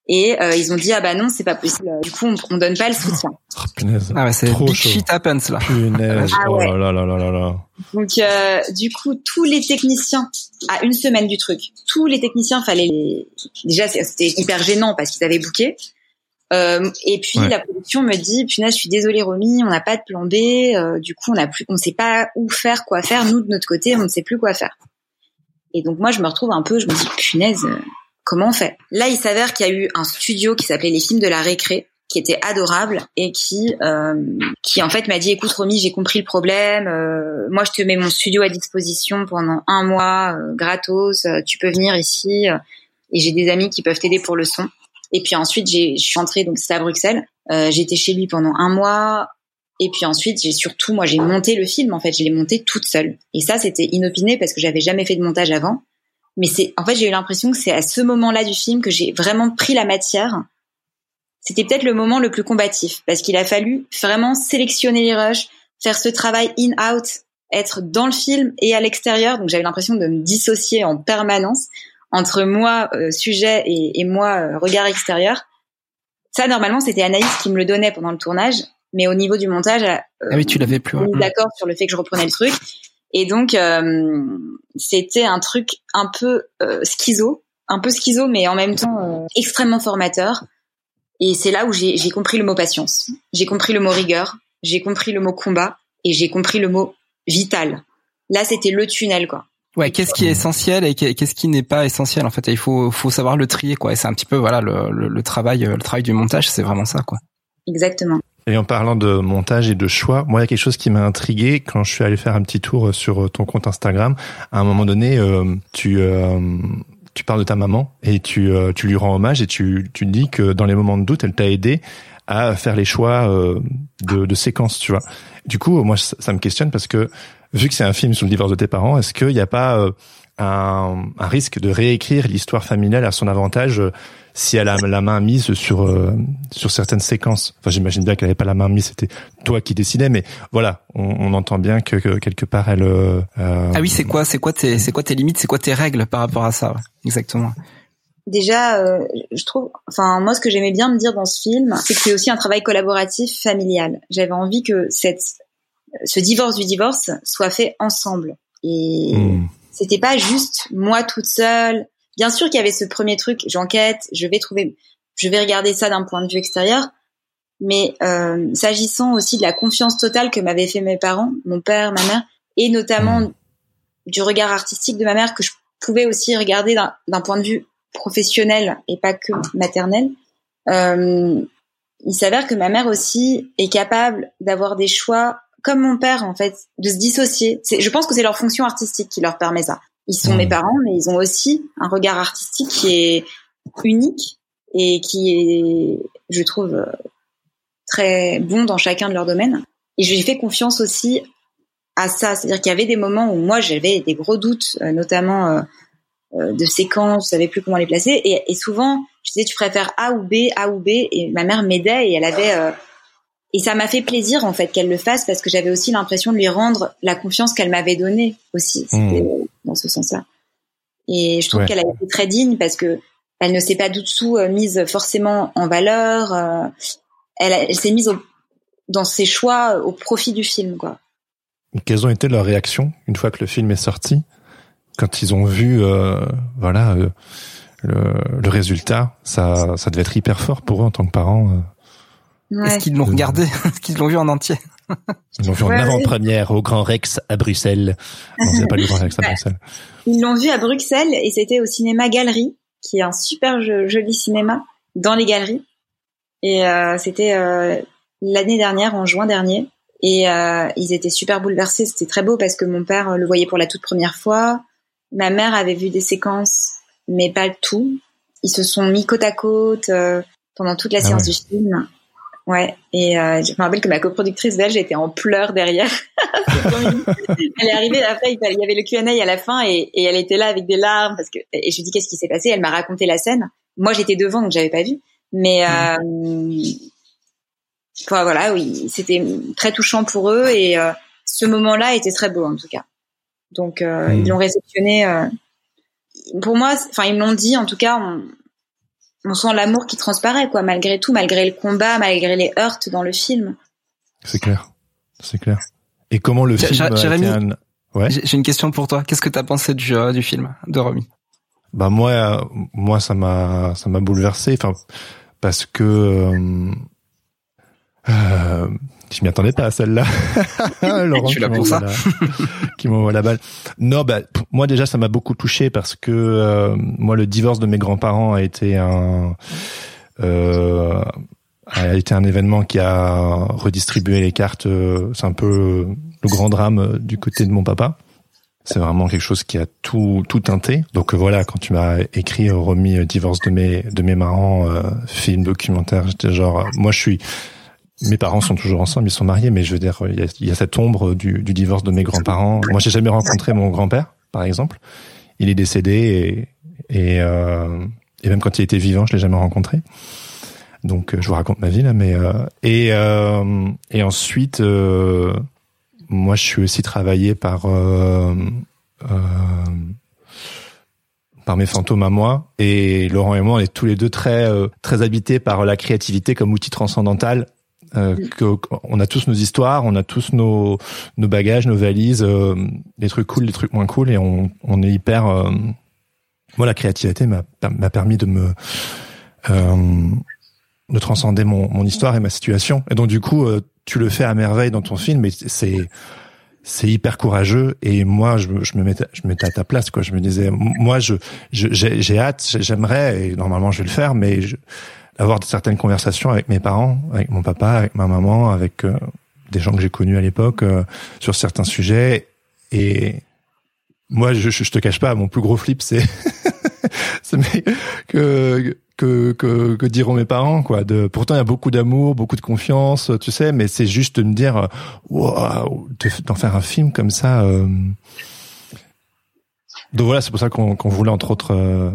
et euh, ils ont dit ah bah non c'est pas possible. Du coup on, on donne pas le soutien. *laughs* Oh, punaise. ah ouais c'est Trop big chaud. shit happens là Punaise. *laughs* Ah oh ouais. là là là là là là. Donc euh, du coup tous les techniciens à une semaine du truc, tous les techniciens fallait les déjà c'était hyper gênant parce qu'ils avaient booké. Euh, et puis Ouais. la production me dit punaise je suis désolée Romy on n'a pas de plan B euh, du coup on a plus on sait pas où faire quoi faire nous de notre côté on ne sait plus quoi faire et donc moi je me retrouve un peu je me dis punaise euh, comment on fait? Là il s'avère qu'il y a eu un studio qui s'appelait les films de la récré qui était adorable et qui euh, qui en fait m'a dit écoute Romy j'ai compris le problème euh, moi je te mets mon studio à disposition pendant un mois euh, gratos euh, tu peux venir ici euh, et j'ai des amis qui peuvent t'aider pour le son. Et puis ensuite je suis entrée donc c'était à Bruxelles euh, j'étais chez lui pendant un mois et puis ensuite j'ai surtout moi j'ai monté le film en fait je l'ai monté toute seule. Et ça c'était inopiné parce que j'avais jamais fait de montage avant mais c'est en fait j'ai eu l'impression que c'est à ce moment-là du film que j'ai vraiment pris la matière c'était peut-être le moment le plus combatif parce qu'il a fallu vraiment sélectionner les rushs, faire ce travail in-out, être dans le film et à l'extérieur. Donc j'avais l'impression de me dissocier en permanence entre moi euh, sujet et, et moi euh, regard extérieur. Ça normalement c'était Anaïs qui me le donnait pendant le tournage, mais au niveau du montage, euh, Ah oui, tu l'avais plus. ouais. est d'accord sur le fait que je reprenais le truc. Et donc, euh, c'était un truc un peu euh, schizo, un peu schizo, mais en même temps euh, extrêmement formateur. Et c'est là où j'ai compris le mot patience. J'ai compris le mot rigueur. J'ai compris le mot combat. Et j'ai compris le mot vital. Là, c'était le tunnel, quoi. Ouais, qu'est-ce qui est essentiel et qu'est- qu'est-ce qui n'est pas essentiel en fait? Il faut faut savoir le trier quoi. Et c'est un petit peu voilà le, le, le travail le travail du montage, c'est vraiment ça quoi. Exactement. Et en parlant de montage et de choix, moi, il y a quelque chose qui m'a intrigué quand je suis allé faire un petit tour sur ton compte Instagram. À un moment donné, euh, tu euh, tu parles de ta maman et tu euh, tu lui rends hommage et tu tu dis que dans les moments de doute, elle t'a aidé à faire les choix euh, de, de séquences, tu vois. Du coup, moi, ça, me questionne parce que vu que c'est un film sur le divorce de tes parents, est-ce qu'il n'y a pas euh, un, un risque de réécrire l'histoire familiale à son avantage euh, si elle a la main mise sur euh, sur certaines séquences. Enfin, j'imagine bien qu'elle n'avait pas la main mise, c'était toi qui décidais, mais voilà, on, on entend bien que, que quelque part elle. euh, Ah oui, c'est quoi c'est quoi tes c'est quoi tes limites, c'est quoi tes règles par rapport à ça ouais. Exactement? Déjà, euh, je trouve, enfin moi, ce que j'aimais bien me dire dans ce film, c'est que c'est aussi un travail collaboratif familial. J'avais envie que cette, ce divorce du divorce soit fait ensemble. Et hmm. C'était pas juste moi toute seule. Bien sûr qu'il y avait ce premier truc, j'enquête, je vais trouver, je vais regarder ça d'un point de vue extérieur. Mais euh, s'agissant aussi de la confiance totale que m'avaient fait mes parents, mon père, ma mère, et notamment du regard artistique de ma mère que je pouvais aussi regarder d'un d'un point de vue professionnel et pas que maternel. Euh, il s'avère que ma mère aussi est capable d'avoir des choix comme mon père en fait, de se dissocier. Je pense que c'est leur fonction artistique qui leur permet ça. Ils sont Mhm. mes parents, mais ils ont aussi un regard artistique qui est unique et qui est, je trouve, très bon dans chacun de leurs domaines. Et je lui fais confiance aussi à ça. C'est-à-dire qu'il y avait des moments où moi j'avais des gros doutes, euh, notamment euh, euh, de séquences, je savais plus comment les placer. Et, et souvent, je disais tu préfères A ou B, A ou B, et ma mère m'aidait et elle avait et ça m'a fait plaisir en fait qu'elle le fasse parce que j'avais aussi l'impression de lui rendre la confiance qu'elle m'avait donnée aussi. C'était dans ce sens-là. Et je trouve Ouais. qu'elle a été très digne parce que elle ne s'est pas du tout euh, mise forcément en valeur. euh, elle, s'est mise au- dans ses choix au profit du film, quoi. Quelles ont été leurs réactions une fois que le film est sorti, quand ils ont vu, euh, voilà, euh, le, le résultat, ça, ça devait être hyper fort pour eux en tant que parents. Ouais. Est-ce qu'ils l'ont regardé Est-ce qu'ils l'ont vu en entier Ils l'ont vu en Ouais, avant-première au Grand Rex à Bruxelles. Non, c'est pas le Grand Rex à. Bruxelles. Ils l'ont vu à Bruxelles et c'était au cinéma Galerie, qui est un super jo- joli cinéma dans les galeries. Et euh, c'était euh, l'année dernière, en juin dernier. Et euh, ils étaient super bouleversés. C'était très beau parce que mon père le voyait pour la toute première fois. Ma mère avait vu des séquences, mais pas le tout. Ils se sont mis côte à côte euh, pendant toute la Ah séance ouais. du film. Ouais. Et euh, je me rappelle que ma coproductrice belge était en pleurs derrière. *laughs* Elle est arrivée après, il y avait le Q&A à la fin et, et elle était là avec des larmes parce que et je lui dis qu'est-ce qui s'est passé? Elle m'a raconté la scène. Moi j'étais devant donc j'avais pas vu. Mais euh, enfin, voilà, oui, c'était très touchant pour eux et euh, ce moment-là était très beau en tout cas. Donc euh, Mm. ils l'ont réceptionné. euh, pour moi, enfin ils me l'ont dit en tout cas. On, on sent l'amour qui transparaît quoi, malgré tout, malgré le combat, malgré les heurts dans le film. C'est clair. C'est clair. Et comment le J- film a Jérémy, été un... Ouais. J'ai une question pour toi. Qu'est-ce que t'as pensé du, euh, du film de Romy? Bah moi, euh, moi ça m'a, ça m'a bouleversé. Enfin, parce que euh, euh, je m'y attendais pas à celle-là. *laughs* Laurent, Je suis là qui pour m'envoie la- qui m'envoie la balle. Non, bah moi déjà ça m'a beaucoup touché parce que euh, moi le divorce de mes grands-parents a été un euh, a été un événement qui a redistribué les cartes. euh, C'est un peu le grand drame euh, du côté de mon papa. C'est vraiment quelque chose qui a tout tout teinté. Donc euh, voilà, quand tu m'as écrit remis divorce de mes de mes parents, euh, film documentaire, j'étais genre moi je suis mes parents sont toujours ensemble, ils sont mariés, mais je veux dire il y a, il y a cette ombre du, du divorce de mes grands-parents. Moi j'ai jamais rencontré mon grand-père, par exemple. Il est décédé et et, euh, et même quand il était vivant, je l'ai jamais rencontré. Donc, euh, je vous raconte ma vie là, mais euh, et euh, et ensuite, euh, moi, je suis aussi travaillé par euh, par mes fantômes à moi. Et Laurent et moi, on est tous les deux très très habités par la créativité comme outil transcendantal. Euh, on a tous nos histoires, on a tous nos nos bagages, nos valises, euh, des trucs cool, des trucs moins cool, et on on est hyper. Euh, moi, la créativité m'a permis de me euh, de transcender mon, mon histoire et ma situation. Et donc du coup, euh, tu le fais à merveille dans ton film, et c'est c'est hyper courageux. Et moi, je, me- je me mettais, je me mettais à ta place, quoi. Je me disais, moi, je j'ai hâte, j'ai- j'aimerais, et normalement, je vais le faire, mais je, avoir certaines conversations avec mes parents, avec mon papa, avec ma maman, avec euh, des gens que j'ai connus à l'époque euh, sur certains sujets. Et moi, je, je, te cache pas, mon plus gros flip, c'est *laughs* que que, que que diront mes parents quoi de pourtant il y a beaucoup d'amour beaucoup de confiance tu sais mais c'est juste de me dire de- d'en faire un film comme ça euh. donc voilà c'est pour ça qu'on qu'on voulait entre autres euh,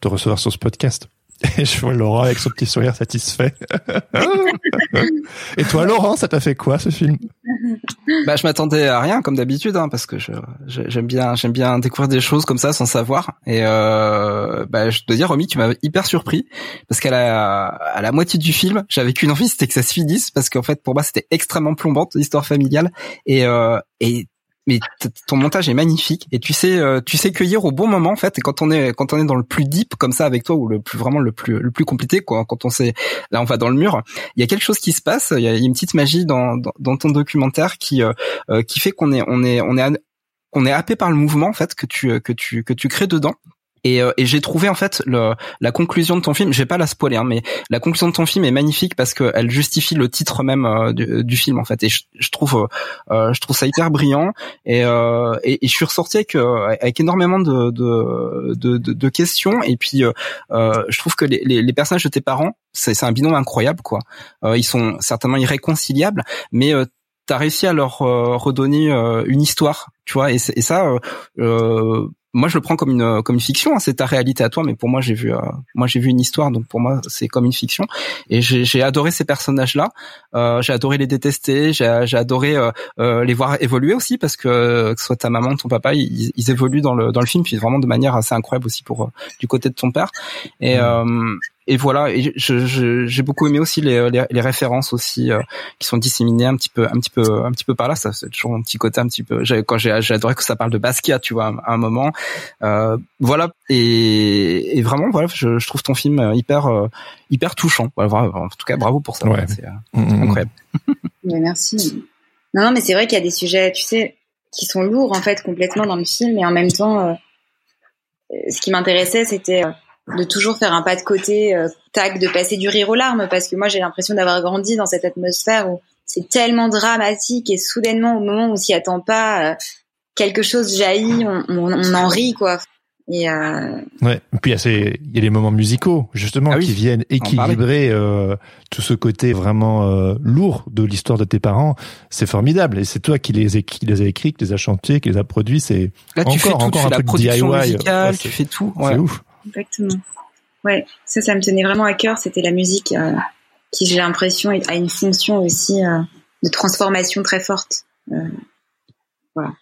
te recevoir sur ce podcast et je vois Laurent avec son petit sourire satisfait. *laughs* Et toi Laurent ça t'a fait quoi ce film? Bah, je m'attendais à rien comme d'habitude, hein, parce que j'aime bien j'aime bien découvrir des choses comme ça sans savoir. Et euh, bah, je dois dire, Romy, tu m'as hyper surpris parce qu'à la à la moitié du film, j'avais qu'une envie, c'était que ça se finisse, parce qu'en fait, pour moi, c'était extrêmement plombante l'histoire familiale. Et euh, et mais ton montage est magnifique. Et tu sais euh, tu sais cueillir au bon moment en fait et quand on est quand on est dans le plus deep comme ça avec toi ou le plus vraiment le plus le plus compliqué quoi quand on sait là on va dans le mur il y a quelque chose qui se passe. Il y a une petite magie dans dans, ton documentaire qui euh, euh, qui fait qu'on est on est on est on est happé par le mouvement en fait que tu que tu que tu crées dedans et, euh, et j'ai trouvé en fait le, la conclusion de ton film, je vais pas la spoiler, hein, mais la conclusion de ton film est magnifique parce qu'elle justifie le titre même euh, du, du film en fait. Et je, je trouve, euh, je trouve ça hyper brillant. Et, et, et je suis ressorti avec, avec énormément de, de, de, de, questions. Et puis, je trouve que les, les, les personnages de tes parents, c'est un binôme incroyable quoi. Ils sont certainement irréconciliables, mais t'as réussi à leur euh, redonner euh, une histoire, tu vois. Et, et ça, euh, moi je le prends comme une comme une fiction. hein, c'est ta réalité à toi, mais pour moi j'ai vu euh, moi j'ai vu une histoire, donc pour moi c'est comme une fiction. Et j'ai adoré ces personnages-là. Euh, j'ai adoré les détester. J'ai adoré euh, euh, les voir évoluer aussi parce que euh, que ce soit ta maman, ton papa, ils, ils évoluent dans le dans le film, puis vraiment de manière assez incroyable aussi pour euh, du côté de ton père. Et euh, et voilà, et je- je- j'ai beaucoup aimé aussi les, les, les références aussi euh, qui sont disséminées un petit peu, un petit peu, un petit peu par là. Ça, c'est toujours un petit côté un petit peu. j'ai- Quand j'ai, j'ai adoré que ça parle de Basquiat, tu vois, à un moment. Euh, voilà, et, et vraiment, voilà, je, je trouve ton film hyper, euh, hyper touchant. Voilà, en tout cas, bravo pour ça. Ouais. C'est euh, Mm, mm. incroyable. *laughs* Ouais, merci. Non, non, mais c'est vrai qu'il y a des sujets, tu sais, qui sont lourds en fait complètement dans le film, et en même temps, euh, euh, ce qui m'intéressait, c'était euh, de toujours faire un pas de côté, euh, tac, de passer du rire aux larmes, parce que moi j'ai l'impression d'avoir grandi dans cette atmosphère où c'est tellement dramatique et soudainement au moment où on s'y attend pas, euh, quelque chose jaillit, on, on, on en rit quoi. Et euh, Ouais. Et puis il y a ces, il y a les moments musicaux justement Ah oui, qui viennent équilibrer euh, tout ce côté vraiment euh, lourd de l'histoire de tes parents. C'est formidable et c'est toi qui les, qui les a écrits, qui les a chantés, qui les a produits. C'est Là, tu Encore- fais tout, encore tu un fais la truc production DIY, musicale, ouais, tu fais tout. c'est ouf. Exactement. Ouais, ça, ça me tenait vraiment à cœur. C'était la musique euh, qui, j'ai l'impression, a une fonction aussi euh, de transformation très forte. Euh, voilà.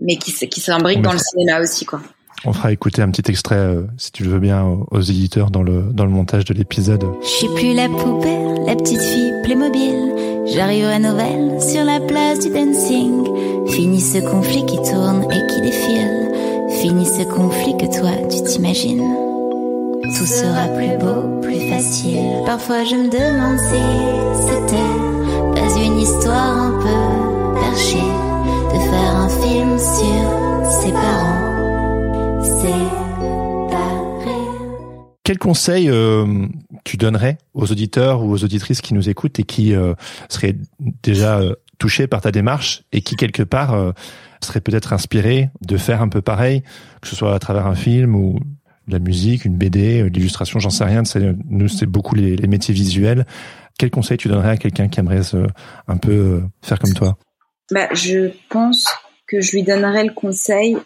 Mais qui, qui s'imbrique On dans le cinéma aussi, quoi. On fera écouter un petit extrait, euh, si tu le veux bien, aux, aux éditeurs dans le dans le montage de l'épisode. Je suis plus la poupée, la petite fille Playmobil. J'arrive à Noël sur la place du dancing. Fini ce conflit qui tourne et qui défile. Fini ce conflit que toi tu t'imagines. Tout sera plus beau, plus facile. Parfois je me demande si c'était pas une histoire un peu perchée de faire un film sur ses parents séparés. Quel conseil euh, tu donnerais aux auditeurs ou aux auditrices qui nous écoutent et qui euh, seraient déjà euh, touchés par ta démarche et qui quelque part seraient peut-être inspirés de faire un peu pareil, que ce soit à travers un film ou de la musique, une BD, euh, l'illustration, j'en sais rien. Nous, c'est beaucoup les, métiers visuels. Quel conseil tu donnerais à quelqu'un qui aimerait un peu euh, faire comme toi? Bah, je pense que je lui donnerais le conseil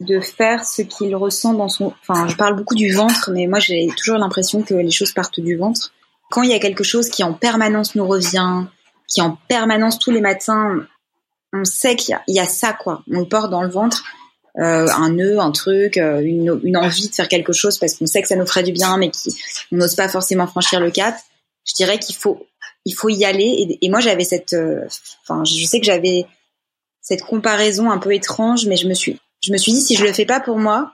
de faire ce qu'il ressent dans son. Enfin, je parle beaucoup du ventre, mais moi j'ai toujours l'impression que les choses partent du ventre. Quand il y a quelque chose qui en permanence nous revient, qui en permanence tous les matins, on sait qu'il y, y a ça quoi. On le porte dans le ventre, euh, un nœud, un truc, euh, une, une envie de faire quelque chose parce qu'on sait que ça nous ferait du bien, mais qui on n'ose pas forcément franchir le cap. Je dirais qu'il faut il faut y aller. Et, et moi j'avais cette, euh, enfin je sais que j'avais cette comparaison un peu étrange, mais je me suis je me suis dit si je le fais pas pour moi,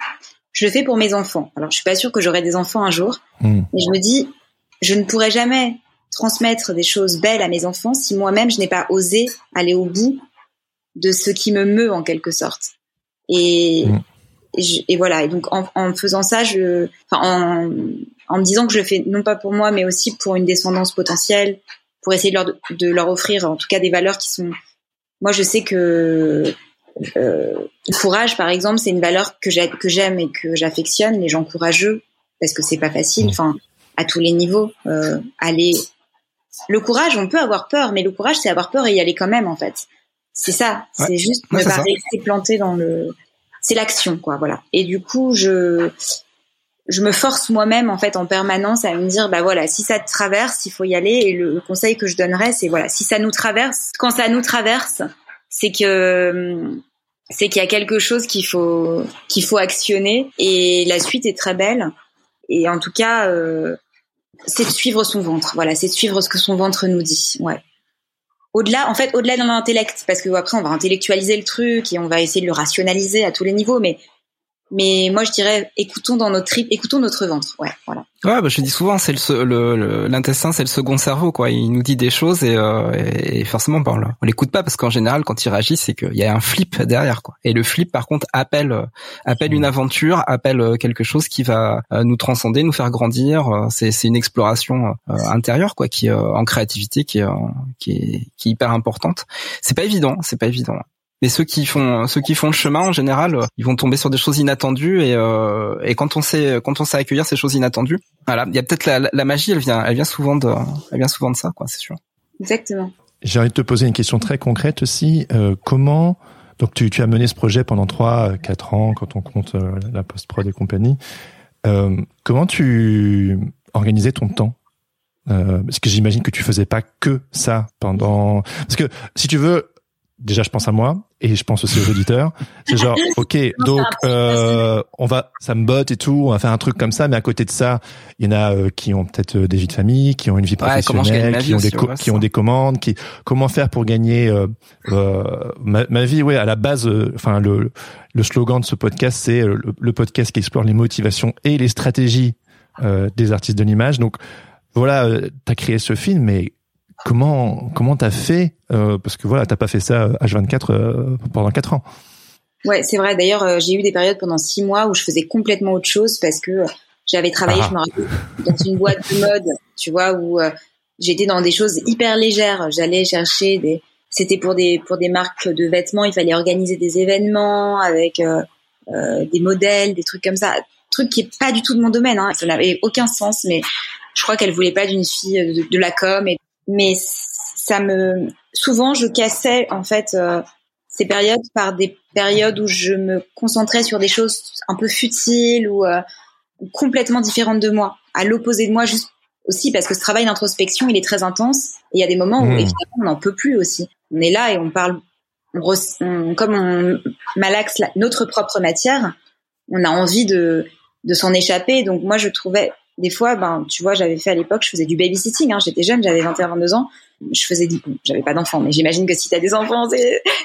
je le fais pour mes enfants. Alors je suis pas sûre que j'aurai des enfants un jour, Hmm. mais je me dis je ne pourrai jamais transmettre des choses belles à mes enfants si moi-même je n'ai pas osé aller au bout de ce qui me meut en quelque sorte. Et, Mm. et, je- et voilà. Et donc en, en faisant ça, je, en, en me disant que je le fais non pas pour moi, mais aussi pour une descendance potentielle, pour essayer de leur, de leur offrir en tout cas des valeurs qui sont. Moi, je sais que euh, le courage, par exemple, c'est une valeur que j'aime et que j'affectionne. Les gens courageux, parce que c'est pas facile. Mm. Enfin, à tous les niveaux, euh, aller. Le courage, on peut avoir peur, mais le courage, c'est avoir peur et y aller quand même, en fait. C'est ça. Ouais. C'est juste Ouais, ne c'est pas rester planté dans le. C'est l'action, quoi. Voilà. Et du coup, je je me force moi-même en fait en permanence à me dire bah voilà si ça te traverse il faut y aller et le, le conseil que je donnerais c'est voilà si ça nous traverse quand ça nous traverse c'est que c'est qu'il y a quelque chose qu'il faut qu'il faut actionner et la suite est très belle et en tout cas euh, c'est de suivre son ventre voilà c'est de suivre ce que son ventre nous dit ouais au-delà en fait au-delà de l'intellect. Parce que après on va intellectualiser le truc et on va essayer de le rationaliser à tous les niveaux mais mais moi je dirais écoutons dans notre trip écoutons notre ventre ouais voilà Ouais, bah, je dis souvent, c'est le l'intestin, c'est le second cerveau, quoi. Il nous dit des choses et, euh, et forcément, bah, on le- on l'écoute pas parce qu'en général, quand il réagit, c'est qu'il y a un flip derrière, quoi. Et le flip, par contre, appelle euh, appelle une aventure, appelle euh, quelque chose qui va euh, nous transcender, nous faire grandir. C'est c'est une exploration intérieure, quoi, qui euh, en créativité, qui est qui est qui est hyper importante. C'est pas évident, c'est pas évident. Mais ceux qui font ceux qui font le chemin en général, euh, ils vont tomber sur des choses inattendues et euh, et quand on sait quand on sait accueillir ces choses inattendues, voilà, il y a peut-être la, la, magie, elle vient elle vient souvent de elle vient souvent de ça quoi, c'est sûr. exactement J'ai envie de te poser une question très concrète aussi. Euh, comment donc tu, tu as mené ce projet pendant trois, quatre ans quand on compte euh, la post-prod et compagnie. Euh, comment tu organisais ton temps? Euh, Parce que j'imagine que tu faisais pas que ça pendant. Parce que si tu veux, déjà je pense à moi et je pense aussi aux auditeurs. C'est genre *laughs* ok donc euh, on va ça me botte et tout, on va faire un truc comme ça, mais à côté de ça, il y en a euh, qui ont peut-être euh, des vies de famille, qui ont une vie Ouais, professionnelle, qui ont des aussi, co- ouais, qui c'est ont ça. des commandes, qui comment faire pour gagner euh, euh, ma, ma vie? Ouais à la base euh, enfin le le slogan de ce podcast c'est le, le podcast qui explore les motivations et les stratégies euh, des artistes de l'image donc voilà euh, t'as créé ce film mais comment comment t'as fait euh, parce que voilà t'as pas fait ça euh, H24 euh, pendant quatre ans Ouais, c'est vrai. D'ailleurs, euh, j'ai eu des périodes pendant six mois où je faisais complètement autre chose parce que j'avais travaillé, Ah. je me rappelle, dans une boîte de mode, tu vois, où j'étais dans des choses hyper légères. J'allais chercher des, c'était pour des pour des marques de vêtements. Il fallait organiser des événements avec des modèles, des trucs comme ça. Truc qui est pas du tout de mon domaine. Hein. Ça n'avait aucun sens, mais je crois qu'elle voulait pas d'une fille de, de la com. Et, mais ça me, souvent, je cassais en fait. euh, ces périodes par des périodes où je me concentrais sur des choses un peu futiles ou euh, complètement différentes de moi, à l'opposé de moi, juste aussi parce que ce travail d'introspection, il est très intense. Et il y a des moments où Mmh. évidemment on n'en peut plus aussi. On est là et on parle, on on- comme on malaxe la- notre propre matière, on a envie de de s'en échapper. Donc moi, je trouvais des fois, ben tu vois, j'avais fait à l'époque, je faisais du babysitting. Hein, J'étais jeune, j'avais 21-22 ans. Je faisais, du- j'avais pas d'enfants, mais j'imagine que si t'as des enfants,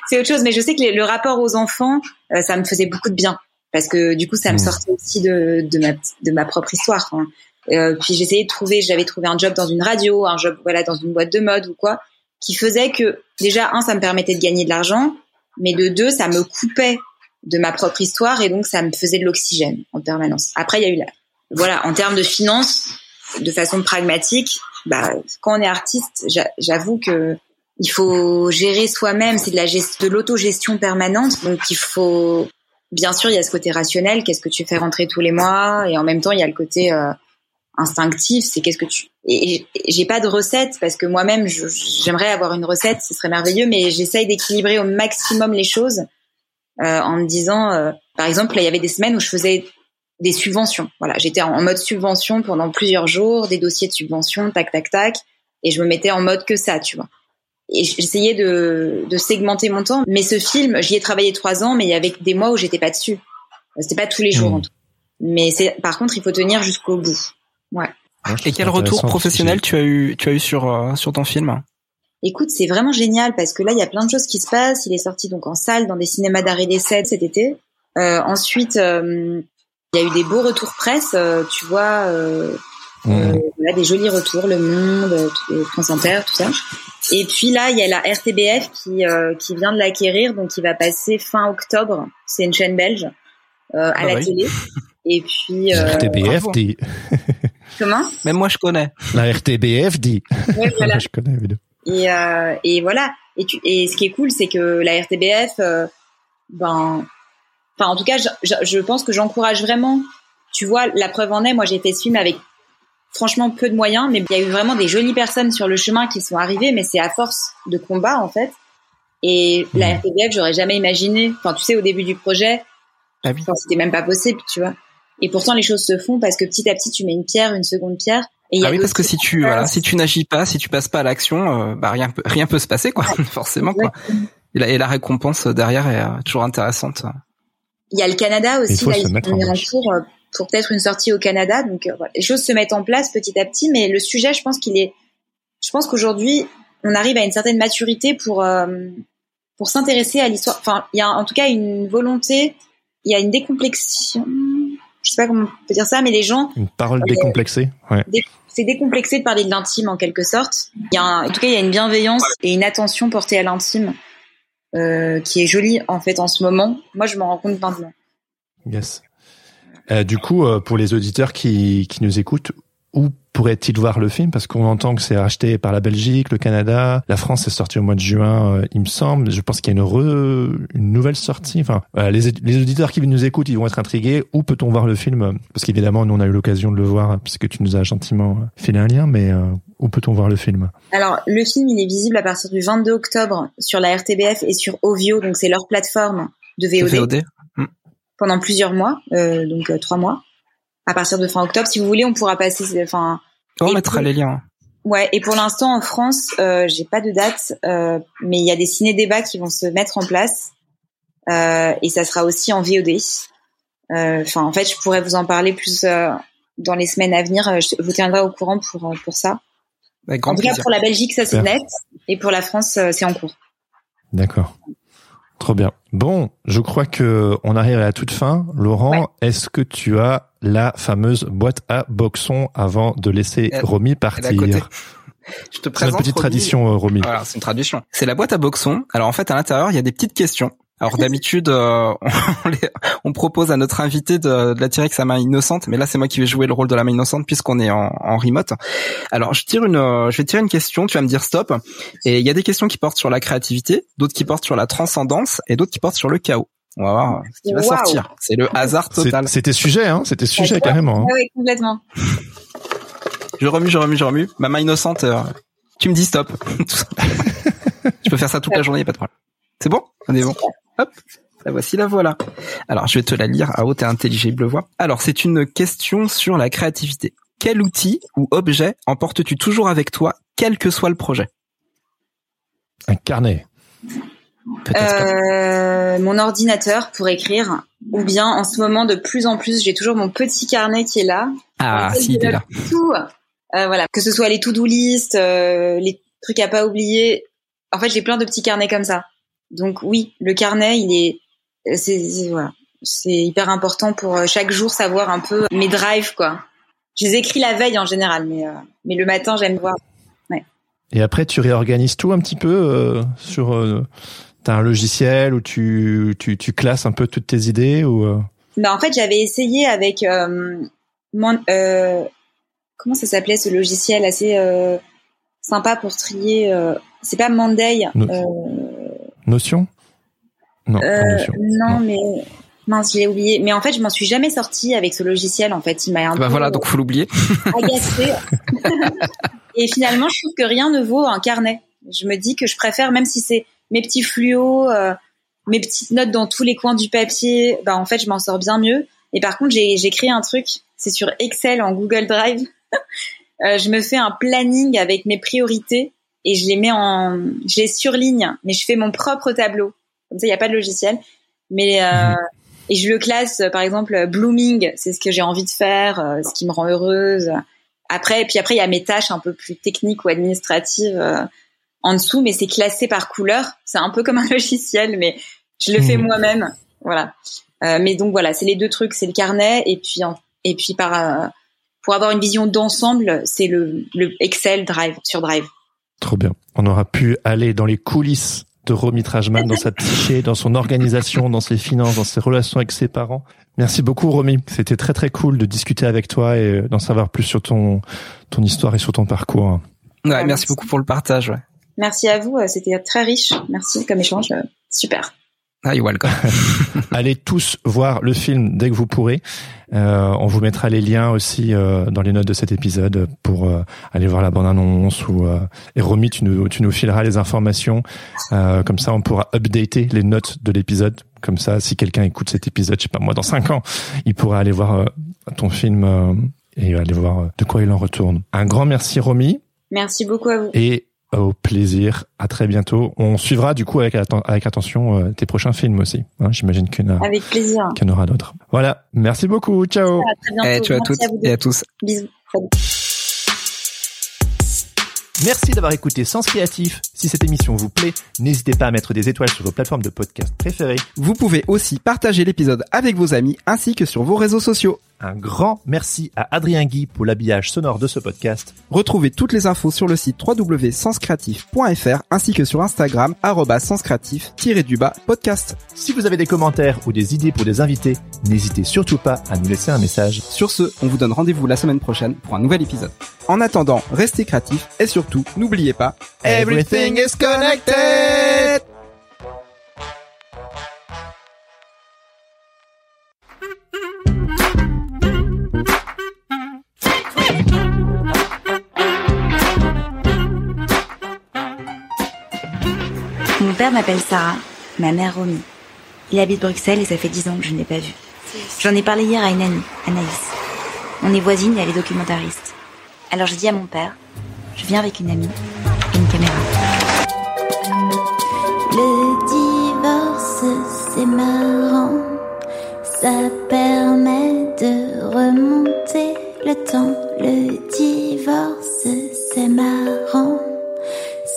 c'est autre chose. Mais je sais que les- le rapport aux enfants, euh, ça me faisait beaucoup de bien parce que du coup, ça me Mmh. sortait aussi de, de ma de ma propre histoire. hein. Euh, puis j'essayais de trouver, j'avais trouvé un job dans une radio, un job voilà dans une boîte de mode ou quoi, qui faisait que déjà un, ça me permettait de gagner de l'argent, mais de deux, ça me coupait de ma propre histoire et donc ça me faisait de l'oxygène en permanence. Après, il y a eu la, voilà, en termes de finances, de façon pragmatique, bah, quand on est artiste, j'a- j'avoue que il faut gérer soi-même, c'est de la de l'autogestion permanente, donc il faut, bien sûr, il y a ce côté rationnel, qu'est-ce que tu fais rentrer tous les mois, et en même temps, il y a le côté euh, instinctif, c'est qu'est-ce que tu. Et, j'ai pas de recette parce que moi-même, j'aimerais avoir une recette, ce serait merveilleux, mais j'essaye d'équilibrer au maximum les choses euh, en me disant, euh, par exemple, là, il y avait des semaines où je faisais des subventions. Voilà, j'étais en mode subvention pendant plusieurs jours, des dossiers de subvention, tac, tac, tac, et je me mettais en mode que ça, tu vois. Et j'essayais de, de segmenter mon temps. Mais ce film, j'y ai travaillé trois ans, mais il y avait des mois où j'étais pas dessus. C'était pas tous les jours, Mmh. en tout. Mais c'est, par contre, il faut tenir jusqu'au bout. Ouais. Ouais, je Et quel retour professionnel tu as eu, tu as eu sur euh, sur ton film Écoute, c'est vraiment génial parce que là, il y a plein de choses qui se passent. Il est sorti donc en salle dans des cinémas d'arrêt d'essai cet été. Euh, ensuite, euh, il y a eu des beaux retours presse. euh, tu vois, euh, Mmh. euh, voilà, des jolis retours, Le Monde, euh, France Inter, tout ça. Et puis là, il y a la RTBF qui euh, qui vient de l'acquérir, donc il va passer fin octobre. C'est une chaîne belge euh, à Ah la oui. télé. Et puis euh, RTBF bravo. dit. *laughs* comment? Même moi je connais. La RTBF dit. Ouais, voilà. *laughs* je connais. Et, euh, et voilà. Et, tu, et ce qui est cool, c'est que la RTBF, euh, ben, enfin, en tout cas, je, je, je pense que j'encourage vraiment. Tu vois, la preuve en est, moi, j'ai fait ce film avec franchement peu de moyens, mais il y a eu vraiment des jolies personnes sur le chemin qui sont arrivées, mais c'est à force de combat, en fait. Et la. RTBF, j'aurais jamais imaginé. Enfin, tu sais, au début du projet, Ah oui. c'était même pas possible, tu vois. Et pourtant, les choses se font parce que petit à petit, tu mets une pierre, une seconde pierre. Et il y Ah a oui, parce que si tu voilà, si tu n'agis pas, si tu passes pas à l'action, euh, bah rien rien peut se passer quoi, *laughs* forcément quoi. Et la, et la récompense derrière est euh, toujours intéressante. Il y a le Canada Il aussi, faut là, se mettre en cours euh, pour peut-être une sortie au Canada. Donc euh, voilà, les choses se mettent en place petit à petit, mais le sujet, je pense qu'il est, je pense qu'aujourd'hui, on arrive à une certaine maturité pour euh, pour s'intéresser à l'histoire. Enfin, il y a en tout cas une volonté, il y a une décomplexion. Je sais pas comment on peut dire ça, mais les gens, Une parole décomplexée. Ouais. c'est décomplexé de parler de l'intime en quelque sorte. Il y a un- en tout cas, il y a une bienveillance et une attention portée à l'intime euh, qui est jolie en fait en ce moment. Moi, je m'en rends compte maintenant. Yes. Euh, du coup, euh, pour les auditeurs qui, qui nous écoutent, où pourraient-ils voir le film? Parce qu'on entend que c'est racheté par la Belgique, le Canada, la France est sorti au mois de juin, euh, il me semble. Je pense qu'il y a une, re- une nouvelle sortie. Enfin, voilà, les, les auditeurs qui nous écoutent, ils vont être intrigués. Où peut-on voir le film? Parce qu'évidemment, nous on a eu l'occasion de le voir puisque tu nous as gentiment euh, filé un lien. Mais euh, où peut-on voir le film? Alors, le film, il est visible à partir du 22 octobre sur la RTBF et sur Ovio, donc c'est leur plateforme de VOD, VOD. pendant plusieurs mois, euh, donc euh, trois mois. À partir de fin octobre, si vous voulez, on pourra passer. Enfin, On Et mettra les liens. ouais. Et pour l'instant, en France, euh, j'ai pas de date, euh, mais il y a des ciné-débats qui vont se mettre en place, euh, et ça sera aussi en VOD. Euh, Enfin, en fait, je pourrais vous en parler plus euh, dans les semaines à venir. Euh, Je vous tiendrai au courant pour euh, pour ça. Avec grand En tout cas, pour la Belgique, ça c'est net, et pour la France, euh, c'est en cours. D'accord. Trop bien. Bon, je crois que on arrive à la toute fin. Laurent, Ouais. est-ce que tu as la fameuse boîte à boxon avant de laisser Elle- Romy partir. Je te C'est présente une petite Romy. tradition, euh, Romy. Voilà, c'est une tradition. C'est la boîte à boxon. Alors en fait, à l'intérieur, il y a des petites questions. Alors d'habitude, euh, *laughs* on, les- on propose à notre invité de, de la tirer avec sa main innocente, mais là c'est moi qui vais jouer le rôle de la main innocente puisqu'on est en, en remote. Alors je tire une, euh, je vais tirer une question, tu vas me dire stop. Et il y a des questions qui portent sur la créativité, d'autres qui portent sur la transcendance et d'autres qui portent sur le chaos. On va voir ce qui va sortir. C'est le hasard C'est- total. C'était sujet, hein C'était sujet Ouais. carrément. hein. Ah oui, complètement. Je remue, je remue, je remue. Ma main innocente, euh, tu me dis stop. *laughs* Je peux faire ça toute la journée, pas de problème. C'est bon? On est bon. Hop. La voici, la voilà. Alors, je vais te la lire à haute et intelligible voix. Alors, c'est une question sur la créativité. Quel outil ou objet emportes-tu toujours avec toi, quel que soit le projet? Un carnet. Euh, mon ordinateur pour écrire, ou bien en ce moment de plus en plus, j'ai toujours mon petit carnet qui est là. Ah, si, il est là. Tout, euh, voilà, que ce soit les to-do list, euh, les trucs à pas oublier. En fait, j'ai plein de petits carnets comme ça. Donc oui, le carnet, il est, c'est voilà, c'est hyper important pour euh, chaque jour savoir un peu mes drives quoi. Je les écris la veille en général, mais euh, mais le matin j'aime voir. Et après, tu réorganises tout un petit peu euh, sur. T'as un logiciel où tu, tu tu classes un peu toutes tes idées ou euh, Bah en fait, j'avais essayé avec euh, mon, euh, comment ça s'appelait ce logiciel assez euh, sympa pour trier. euh, c'est pas Monday. No- euh, Notion? Non, euh, Notion. non, mais mince, je l'ai oublié. Mais en fait, je m'en suis jamais sortie avec ce logiciel. En fait, il m'a un Bah peu voilà, donc faut l'oublier. *laughs* agacée. *laughs* Et finalement, je trouve que rien ne vaut un carnet. Je me dis que je préfère, même si c'est mes petits fluos, euh, mes petites notes dans tous les coins du papier, bah en fait, je m'en sors bien mieux. Et par contre, j'ai j'ai créé un truc, c'est sur Excel en Google Drive. *laughs* Euh, je me fais un planning avec mes priorités et je les mets en, je les surligne, mais je fais mon propre tableau. Comme ça, il n'y a pas de logiciel. Mais euh, et je le classe, par exemple, blooming, c'est ce que j'ai envie de faire, euh, ce qui me rend heureuse. Après, et puis après, il y a mes tâches un peu plus techniques ou administratives euh, en dessous, mais c'est classé par couleur. C'est un peu comme un *laughs* logiciel, mais je le fais Mhm. moi-même. Voilà. Euh, mais donc voilà, c'est les deux trucs, c'est le carnet et puis en- et puis par euh, pour avoir une vision d'ensemble, c'est le, le Excel Drive sur Drive. Trop bien. On aura pu aller dans les coulisses de Romy Trajman, dans sa psyché, dans son organisation, dans ses finances, dans ses relations avec ses parents. Merci beaucoup, Romy. C'était très très cool de discuter avec toi et d'en savoir plus sur ton ton histoire et sur ton parcours. Ouais, merci. merci beaucoup pour le partage. Ouais. Merci à vous, euh, c'était très riche. Merci comme échange, euh, super. Ah, you're welcome. *laughs* Allez tous voir le film dès que vous pourrez. Euh, on vous mettra les liens aussi euh, dans les notes de cet épisode pour euh, aller voir la bande-annonce ou euh, et Romy, tu nous tu nous fileras les informations. Euh, comme ça, on pourra updater les notes de l'épisode. Comme ça, si quelqu'un écoute cet épisode, je sais pas moi, dans cinq ans, il pourra aller voir euh, ton film euh, et aller voir de quoi il en retourne. Un grand merci, Romy, Merci beaucoup à vous. et au plaisir. À très bientôt. On suivra du coup avec, atten- avec attention euh, tes prochains films aussi. Hein, J'imagine qu'il y en a Avec plaisir. qu'il y en aura d'autres. Voilà. Merci beaucoup. Ciao. À très bientôt. Eh, ciao à Merci toutes à vous deux. et à tous. Bisous. Merci d'avoir écouté Sens Créatif. Si cette émission vous plaît, n'hésitez pas à mettre des étoiles sur vos plateformes de podcast préférées. Vous pouvez aussi partager l'épisode avec vos amis ainsi que sur vos réseaux sociaux. Un grand merci à Adrien Guy pour l'habillage sonore de ce podcast. Retrouvez toutes les infos sur le site www.senscreatif.fr ainsi que sur Instagram senscreatif-du-bas podcast. Si vous avez des commentaires ou des idées pour des invités, n'hésitez surtout pas à nous laisser un message. Sur ce, on vous donne rendez-vous la semaine prochaine pour un nouvel épisode. En attendant, restez créatifs et surtout, n'oubliez pas, Everything is connected! Père m'appelle Sarah, ma mère Romy. Il habite Bruxelles et ça fait dix ans que je ne l'ai pas vu. J'en ai parlé hier à une amie, Anaïs. On est voisines et elle est documentariste. Alors je dis à mon père, je viens avec une amie et une caméra. Le divorce, c'est marrant. Ça permet de remonter le temps. Le divorce, c'est marrant.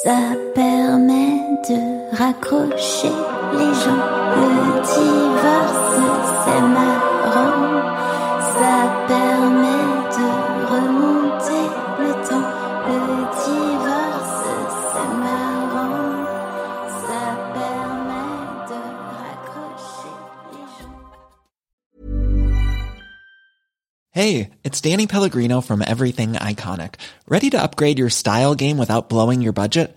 Ça permet de raccrocher les gens. Le divorce, c'est marrant. Ça permet de remonter le temps. Le divorce, c'est marrant. Ça permet de raccrocher les gens. Hey, it's Danny Pellegrino from Everything Iconic. Ready to upgrade your style game without blowing your budget?